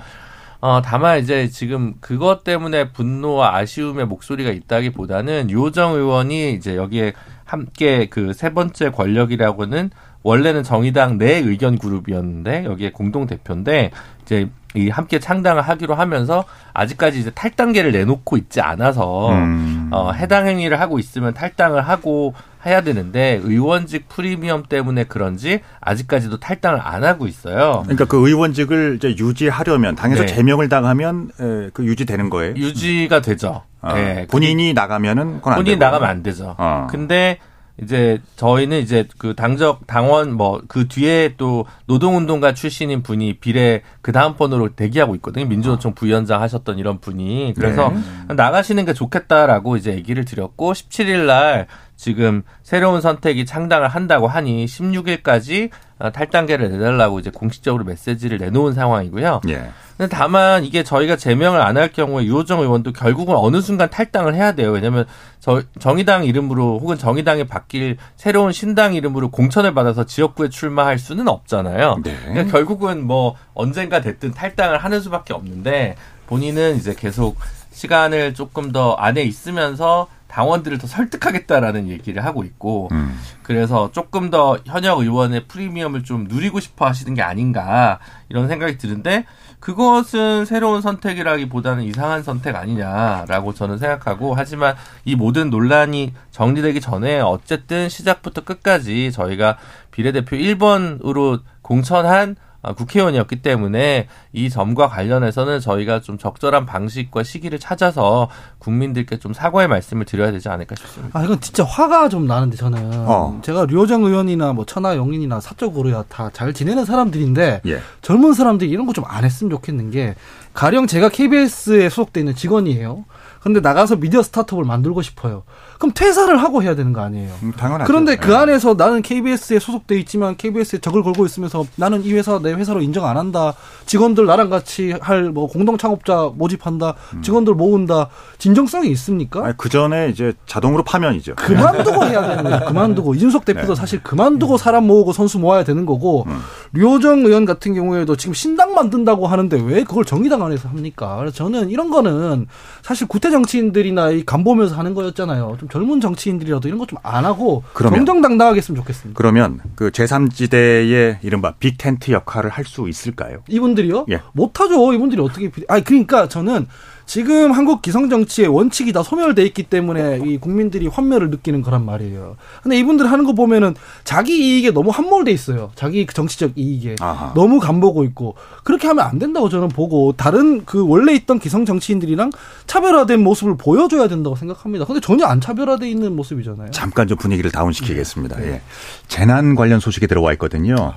[SPEAKER 5] 어, 다만 이제 지금 그것 때문에 분노와 아쉬움의 목소리가 있다기보다는 요정 의원이 이제 여기에 함께 그 세 번째 권력이라고는 원래는 정의당 내 의견 그룹이었는데 여기에 공동 대표인데 이제 이 함께 창당을 하기로 하면서 아직까지 이제 탈당계를 내놓고 있지 않아서 음. 어, 해당 행위를 하고 있으면 탈당을 하고 해야 되는데 의원직 프리미엄 때문에 그런지 아직까지도 탈당을 안 하고 있어요.
[SPEAKER 1] 그러니까 그 의원직을 이제 유지하려면 당에서 네. 제명을 당하면 에, 그 유지되는 거예요.
[SPEAKER 5] 유지가 되죠.
[SPEAKER 1] 어. 네. 본인이 나가면은
[SPEAKER 5] 본인이
[SPEAKER 1] 되고.
[SPEAKER 5] 나가면 안 되죠. 어. 근데 이제 저희는 이제 그 당적 당원 뭐 그 뒤에 또 노동운동가 출신인 분이 비례 그 다음 번으로 대기하고 있거든요. 민주노총 부위원장 하셨던 이런 분이 그래서 네. 나가시는 게 좋겠다라고 이제 얘기를 드렸고 17일 날 지금 새로운 선택이 창당을 한다고 하니 16일까지 어, 탈당계를 내달라고 이제 공식적으로 메시지를 내놓은 상황이고요. 예. 근데 다만 이게 저희가 제명을 안 할 경우에 유호정 의원도 결국은 어느 순간 탈당을 해야 돼요. 왜냐하면 저 정의당 이름으로 혹은 정의당이 바뀔 새로운 신당 이름으로 공천을 받아서 지역구에 출마할 수는 없잖아요. 네. 그러니까 결국은 뭐 언젠가 됐든 탈당을 하는 수밖에 없는데 본인은 이제 계속 시간을 조금 더 안에 있으면서 당원들을 더 설득하겠다라는 얘기를 하고 있고 음. 그래서 조금 더 현역 의원의 프리미엄을 좀 누리고 싶어 하시는 게 아닌가 이런 생각이 드는데 그것은 새로운 선택이라기보다는 이상한 선택 아니냐라고 저는 생각하고 하지만 이 모든 논란이 정리되기 전에 어쨌든 시작부터 끝까지 저희가 비례대표 1번으로 공천한 아, 국회의원이었기 때문에 이 점과 관련해서는 저희가 좀 적절한 방식과 시기를 찾아서 국민들께 좀 사과의 말씀을 드려야 되지 않을까 싶습니다.
[SPEAKER 4] 아 이건 진짜 화가 좀 나는데 저는 어. 제가 류호정 의원이나 뭐 천하 영인이나 사적으로야 다 잘 지내는 사람들인데 예. 젊은 사람들이 이런 거 좀 안 했으면 좋겠는 게 가령 제가 KBS에 소속돼 있는 직원이에요. 근데 나가서 미디어 스타트업을 만들고 싶어요. 그럼 퇴사를 하고 해야 되는 거 아니에요? 음, 당연하죠. 그런데 그 예. 안에서 나는 KBS에 소속돼 있지만 KBS에 적을 걸고 있으면서 나는 이 회사 내 회사로 인정 안 한다. 직원들 나랑 같이 할 뭐 공동 창업자 모집한다. 음. 직원들 모은다. 진정성이 있습니까?
[SPEAKER 1] 아니, 그 전에 이제 자동으로 파면이죠.
[SPEAKER 4] 그만두고 해야 되는 거예요. 그만두고 이준석 네. 대표도 네. 사실 그만두고 사람 모으고 선수 모아야 되는 거고 음. 류호정 의원 같은 경우에도 지금 신당 만든다고 하는데 왜 그걸 정의당 안에서 합니까? 저는 이런 거는 사실 구태 정치인들이나 이 간보면서 하는 거였잖아요. 좀 젊은 정치인들이라도 이런 것 좀안 하고 그러면, 정정당당하겠으면 좋겠습니다.
[SPEAKER 1] 그러면 그 제3지대의 이른바 빅 텐트 역할을 할 수 있을까요?
[SPEAKER 4] 이분들이요? 예. 못하죠. 이분들이 어떻게. 아니, 그러니까 저는 지금 한국 기성 정치의 원칙이 다 소멸돼 있기 때문에 이 국민들이 환멸을 느끼는 거란 말이에요. 근데 이분들 하는 거 보면은 자기 이익에 너무 함몰돼 있어요. 자기 그 정치적 이익에 아하. 너무 간보고 있고 그렇게 하면 안 된다고 저는 보고 다른 그 원래 있던 기성 정치인들이랑 차별화된 모습을 보여줘야 된다고 생각합니다. 근데 전혀 안 차별화돼 있는 모습이잖아요.
[SPEAKER 1] 잠깐 좀 분위기를 다운시키겠습니다. 네. 예. 재난 관련 소식이 들어와 있거든요. 아.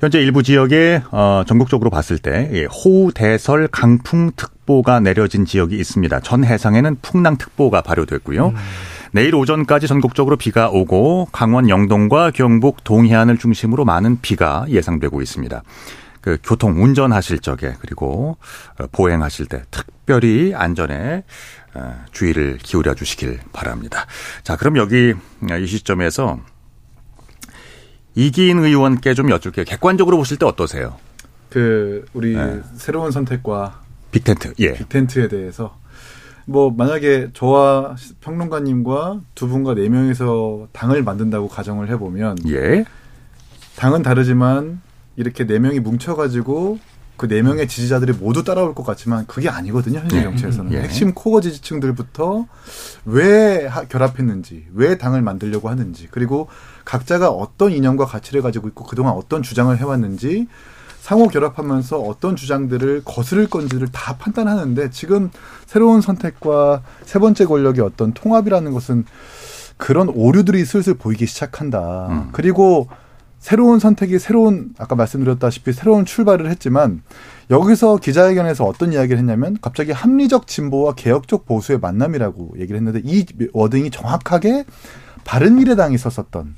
[SPEAKER 1] 현재 일부 지역에 어, 전국적으로 봤을 때 예, 호우 대설 강풍 특보가 내려진 지역이 있습니다. 전 해상에는 풍랑 특보가 발효됐고요. 음. 내일 오전까지 전국적으로 비가 오고 강원 영동과 경북 동해안을 중심으로 많은 비가 예상되고 있습니다. 그 교통 운전하실 적에 그리고 어, 보행하실 때 특별히 안전에 어, 주의를 기울여 주시길 바랍니다. 자, 그럼 여기 음, 이 시점에서 이기인 의원께 좀 여쭐게요. 객관적으로 보실 때 어떠세요?
[SPEAKER 3] 그 우리 네. 새로운 선택과
[SPEAKER 1] 빅텐트, 예.
[SPEAKER 3] 빅텐트에 대해서 뭐 만약에 저와 평론가님과 두 분과 네 명이서 당을 만든다고 가정을 해보면 예. 당은 다르지만 이렇게 네 명이 뭉쳐가지고 그 네 명의 지지자들이 모두 따라올 것 같지만 그게 아니거든요 현실 예. 정치에서는 음, 예. 핵심 코어 지지층들부터 왜 결합했는지 왜 당을 만들려고 하는지 그리고 각자가 어떤 이념과 가치를 가지고 있고 그동안 어떤 주장을 해왔는지 상호 결합하면서 어떤 주장들을 거스를 건지를 다 판단하는데 지금 새로운 선택과 세 번째 권력의 어떤 통합이라는 것은 그런 오류들이 슬슬 보이기 시작한다. 음. 그리고 새로운 선택이 새로운 아까 말씀드렸다시피 새로운 출발을 했지만 여기서 기자회견에서 어떤 이야기를 했냐면 갑자기 합리적 진보와 개혁적 보수의 만남이라고 얘기를 했는데 이 워딩이 정확하게 바른미래당이 썼었던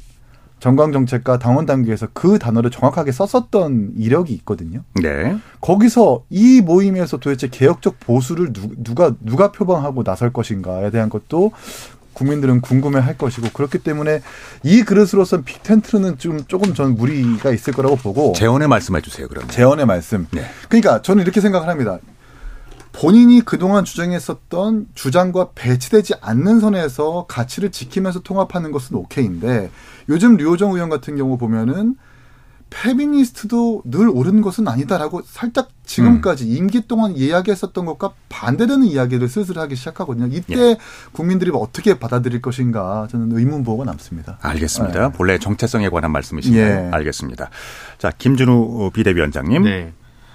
[SPEAKER 3] 정강 정책과 당원 당규에서 그 단어를 정확하게 썼었던 이력이 있거든요. 네. 거기서 이 모임에서 도대체 개혁적 보수를 누, 누가 누가 표방하고 나설 것인가에 대한 것도 국민들은 궁금해할 것이고 그렇기 때문에 이 그릇으로선 빅텐트는 좀 조금 전 무리가 있을 거라고 보고
[SPEAKER 1] 재원의 말씀해 주세요. 그럼
[SPEAKER 3] 재원의 말씀. 네. 그러니까 저는 이렇게 생각을 합니다. 본인이 그동안 주장했었던 주장과 배치되지 않는 선에서 가치를 지키면서 통합하는 것은 오케이인데 요즘 류호정 의원 같은 경우 보면은 페미니스트도 늘 옳은 것은 아니다라고 살짝 지금까지 음. 임기 동안 이야기했었던 것과 반대되는 이야기를 슬슬 하기 시작하거든요. 이때 예. 국민들이 어떻게 받아들일 것인가 저는 의문보호가 남습니다.
[SPEAKER 1] 알겠습니다. 네. 본래 정체성에 관한 말씀이신가요? 예. 알겠습니다. 자, 김준우 비대위원장님. 네.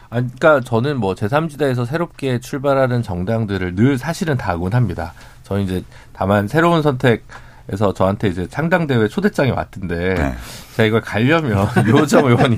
[SPEAKER 5] 아, 그러니까 저는 뭐 제3지대에서 새롭게 출발하는 정당들을 늘 사실은 다 응원합니다. 저는 이제 다만 새로운 선택 에서 저한테 이제 창당대회 초대장이 왔던데 네. 제가 이걸 가려면 요점 의원이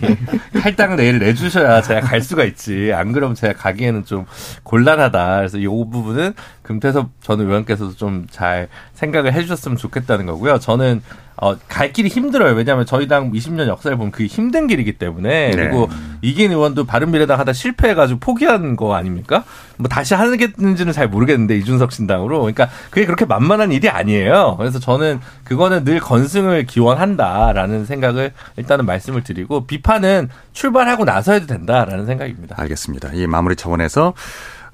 [SPEAKER 5] 할당 내일 내주셔야 제가 갈 수가 있지 안 그러면 제가 가기에는 좀 곤란하다 그래서 이 부분은 금태섭 전 의원께서도 좀 잘 생각을 해주셨으면 좋겠다는 거고요 저는 어, 갈 길이 힘들어요. 왜냐하면 저희 당 20년 역사를 보면 그게 힘든 길이기 때문에 네. 그리고 이긴 의원도 바른미래당 하다 실패해가지고 포기한 거 아닙니까? 뭐 다시 하겠는지는 잘 모르겠는데 이준석 신당으로 그러니까 그게 그렇게 만만한 일이 아니에요. 그래서 저는 그거는 늘 건승을 기원한다라는 생각을 일단은 말씀을 드리고 비판은 출발하고 나서 해도 된다라는 생각입니다.
[SPEAKER 1] 알겠습니다. 이 마무리 차원에서.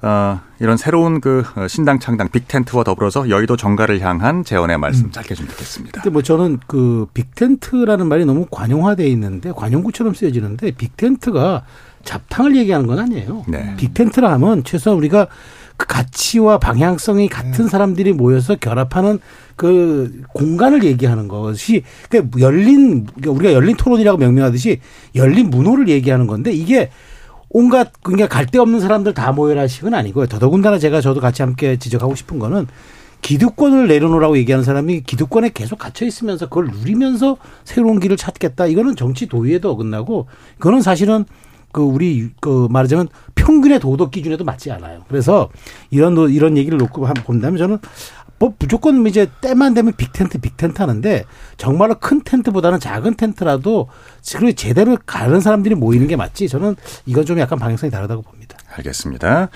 [SPEAKER 1] 어, 이런 새로운 그 어, 신당 창당 빅텐트와 더불어서 여의도 정가를 향한 재원의 말씀 음. 짧게 좀 듣겠습니다. 근데 뭐
[SPEAKER 6] 저는 그 빅텐트라는 말이 너무 관용화돼 있는데 관용구처럼 쓰여지는데 빅텐트가 잡탕을 얘기하는 건 아니에요. 네. 빅텐트라 하면 최소한 우리가 그 가치와 방향성이 같은 음. 사람들이 모여서 결합하는 그 공간을 얘기하는 것이 그러 그러니까 열린 그러니까 우리가 열린 토론이라고 명명하듯이 열린 문호를 얘기하는 건데 이게 온갖 그러니까 갈데 없는 사람들 다 모여라 식은 아니고요. 더더군다나 제가 저도 같이 함께 지적하고 싶은 거는 기득권을 내려놓으라고 얘기하는 사람이 기득권에 계속 갇혀 있으면서 그걸 누리면서 새로운 길을 찾겠다. 이거는 정치 도의에도 어긋나고 그거는 사실은 그 우리 그 말하자면 평균의 도덕 기준에도 맞지 않아요. 그래서 이런 이런 얘기를 놓고 한번 본다면 저는 뭐 무조건 이제 때만 되면 빅텐트 빅텐트 하는데 정말로 큰 텐트보다는 작은 텐트라도 지금 제대로 가는 사람들이 모이는 게 맞지 저는 이건 좀 약간 방향성이 다르다고 봅니다.
[SPEAKER 1] 알겠습니다.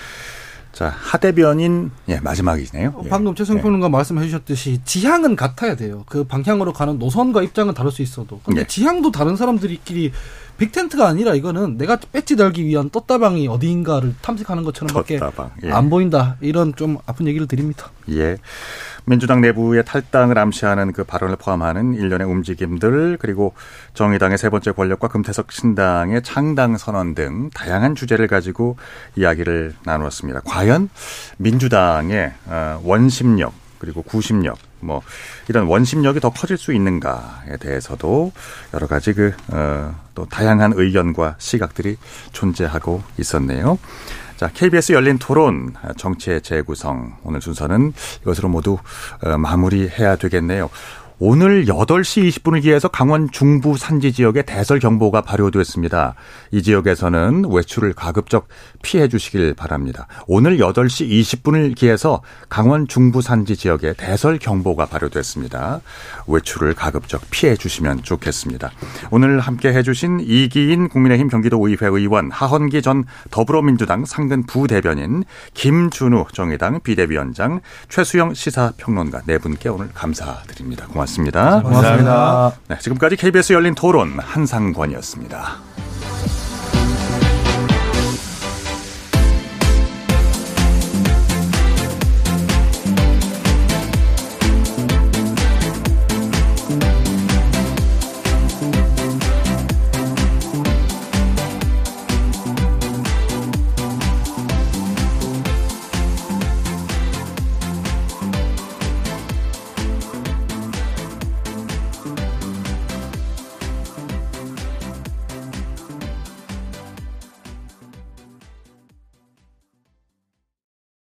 [SPEAKER 1] 자 하대변인 예 마지막이네요. 어, 예.
[SPEAKER 4] 방금 최승평론가 예. 말씀해 주셨듯이 지향은 같아야 돼요. 그 방향으로 가는 노선과 입장은 다를 수 있어도 근데 예. 지향도 다른 사람들끼리 빅텐트가 아니라 이거는 내가 배지 달기 위한 떴다방이 어디인가를 탐색하는 것처럼밖에 떴 예. 안 보인다. 이런 좀 아픈 얘기를 드립니다.
[SPEAKER 1] 예. 민주당 내부의 탈당을 암시하는 그 발언을 포함하는 일련의 움직임들 그리고 정의당의 세 번째 권력과 금태석 신당의 창당 선언 등 다양한 주제를 가지고 이야기를 나누었습니다. 과연 민주당의 어, 원심력 그리고 구심력 뭐 이런 원심력이 더 커질 수 있는가에 대해서도 여러 가지 그, 어, 또 다양한 의견과 시각들이 존재하고 있었네요. 자, KBS 열린 토론 정치의 재구성 오늘 순서는 이것으로 모두 어, 마무리해야 되겠네요. 오늘 8시 20분을 기해서 강원 중부 산지 지역에 대설 경보가 발효됐습니다. 이 지역에서는 외출을 가급적 피해 주시길 바랍니다. 오늘 8시 20분을 기해서 강원 중부 산지 지역에 대설 경보가 발효됐습니다. 외출을 가급적 피해 주시면 좋겠습니다. 오늘 함께 해주신 이기인 국민의힘 경기도 의회 의원 하헌기 전 더불어민주당 상근 부대변인 김준우 정의당 비대위원장 최수영 시사평론가 네 분께 오늘 감사드립니다. 고맙습니다.
[SPEAKER 5] 고맙습니다. 고맙습니다.
[SPEAKER 1] 네, 지금까지 KBS 열린 토론 한상관이었습니다.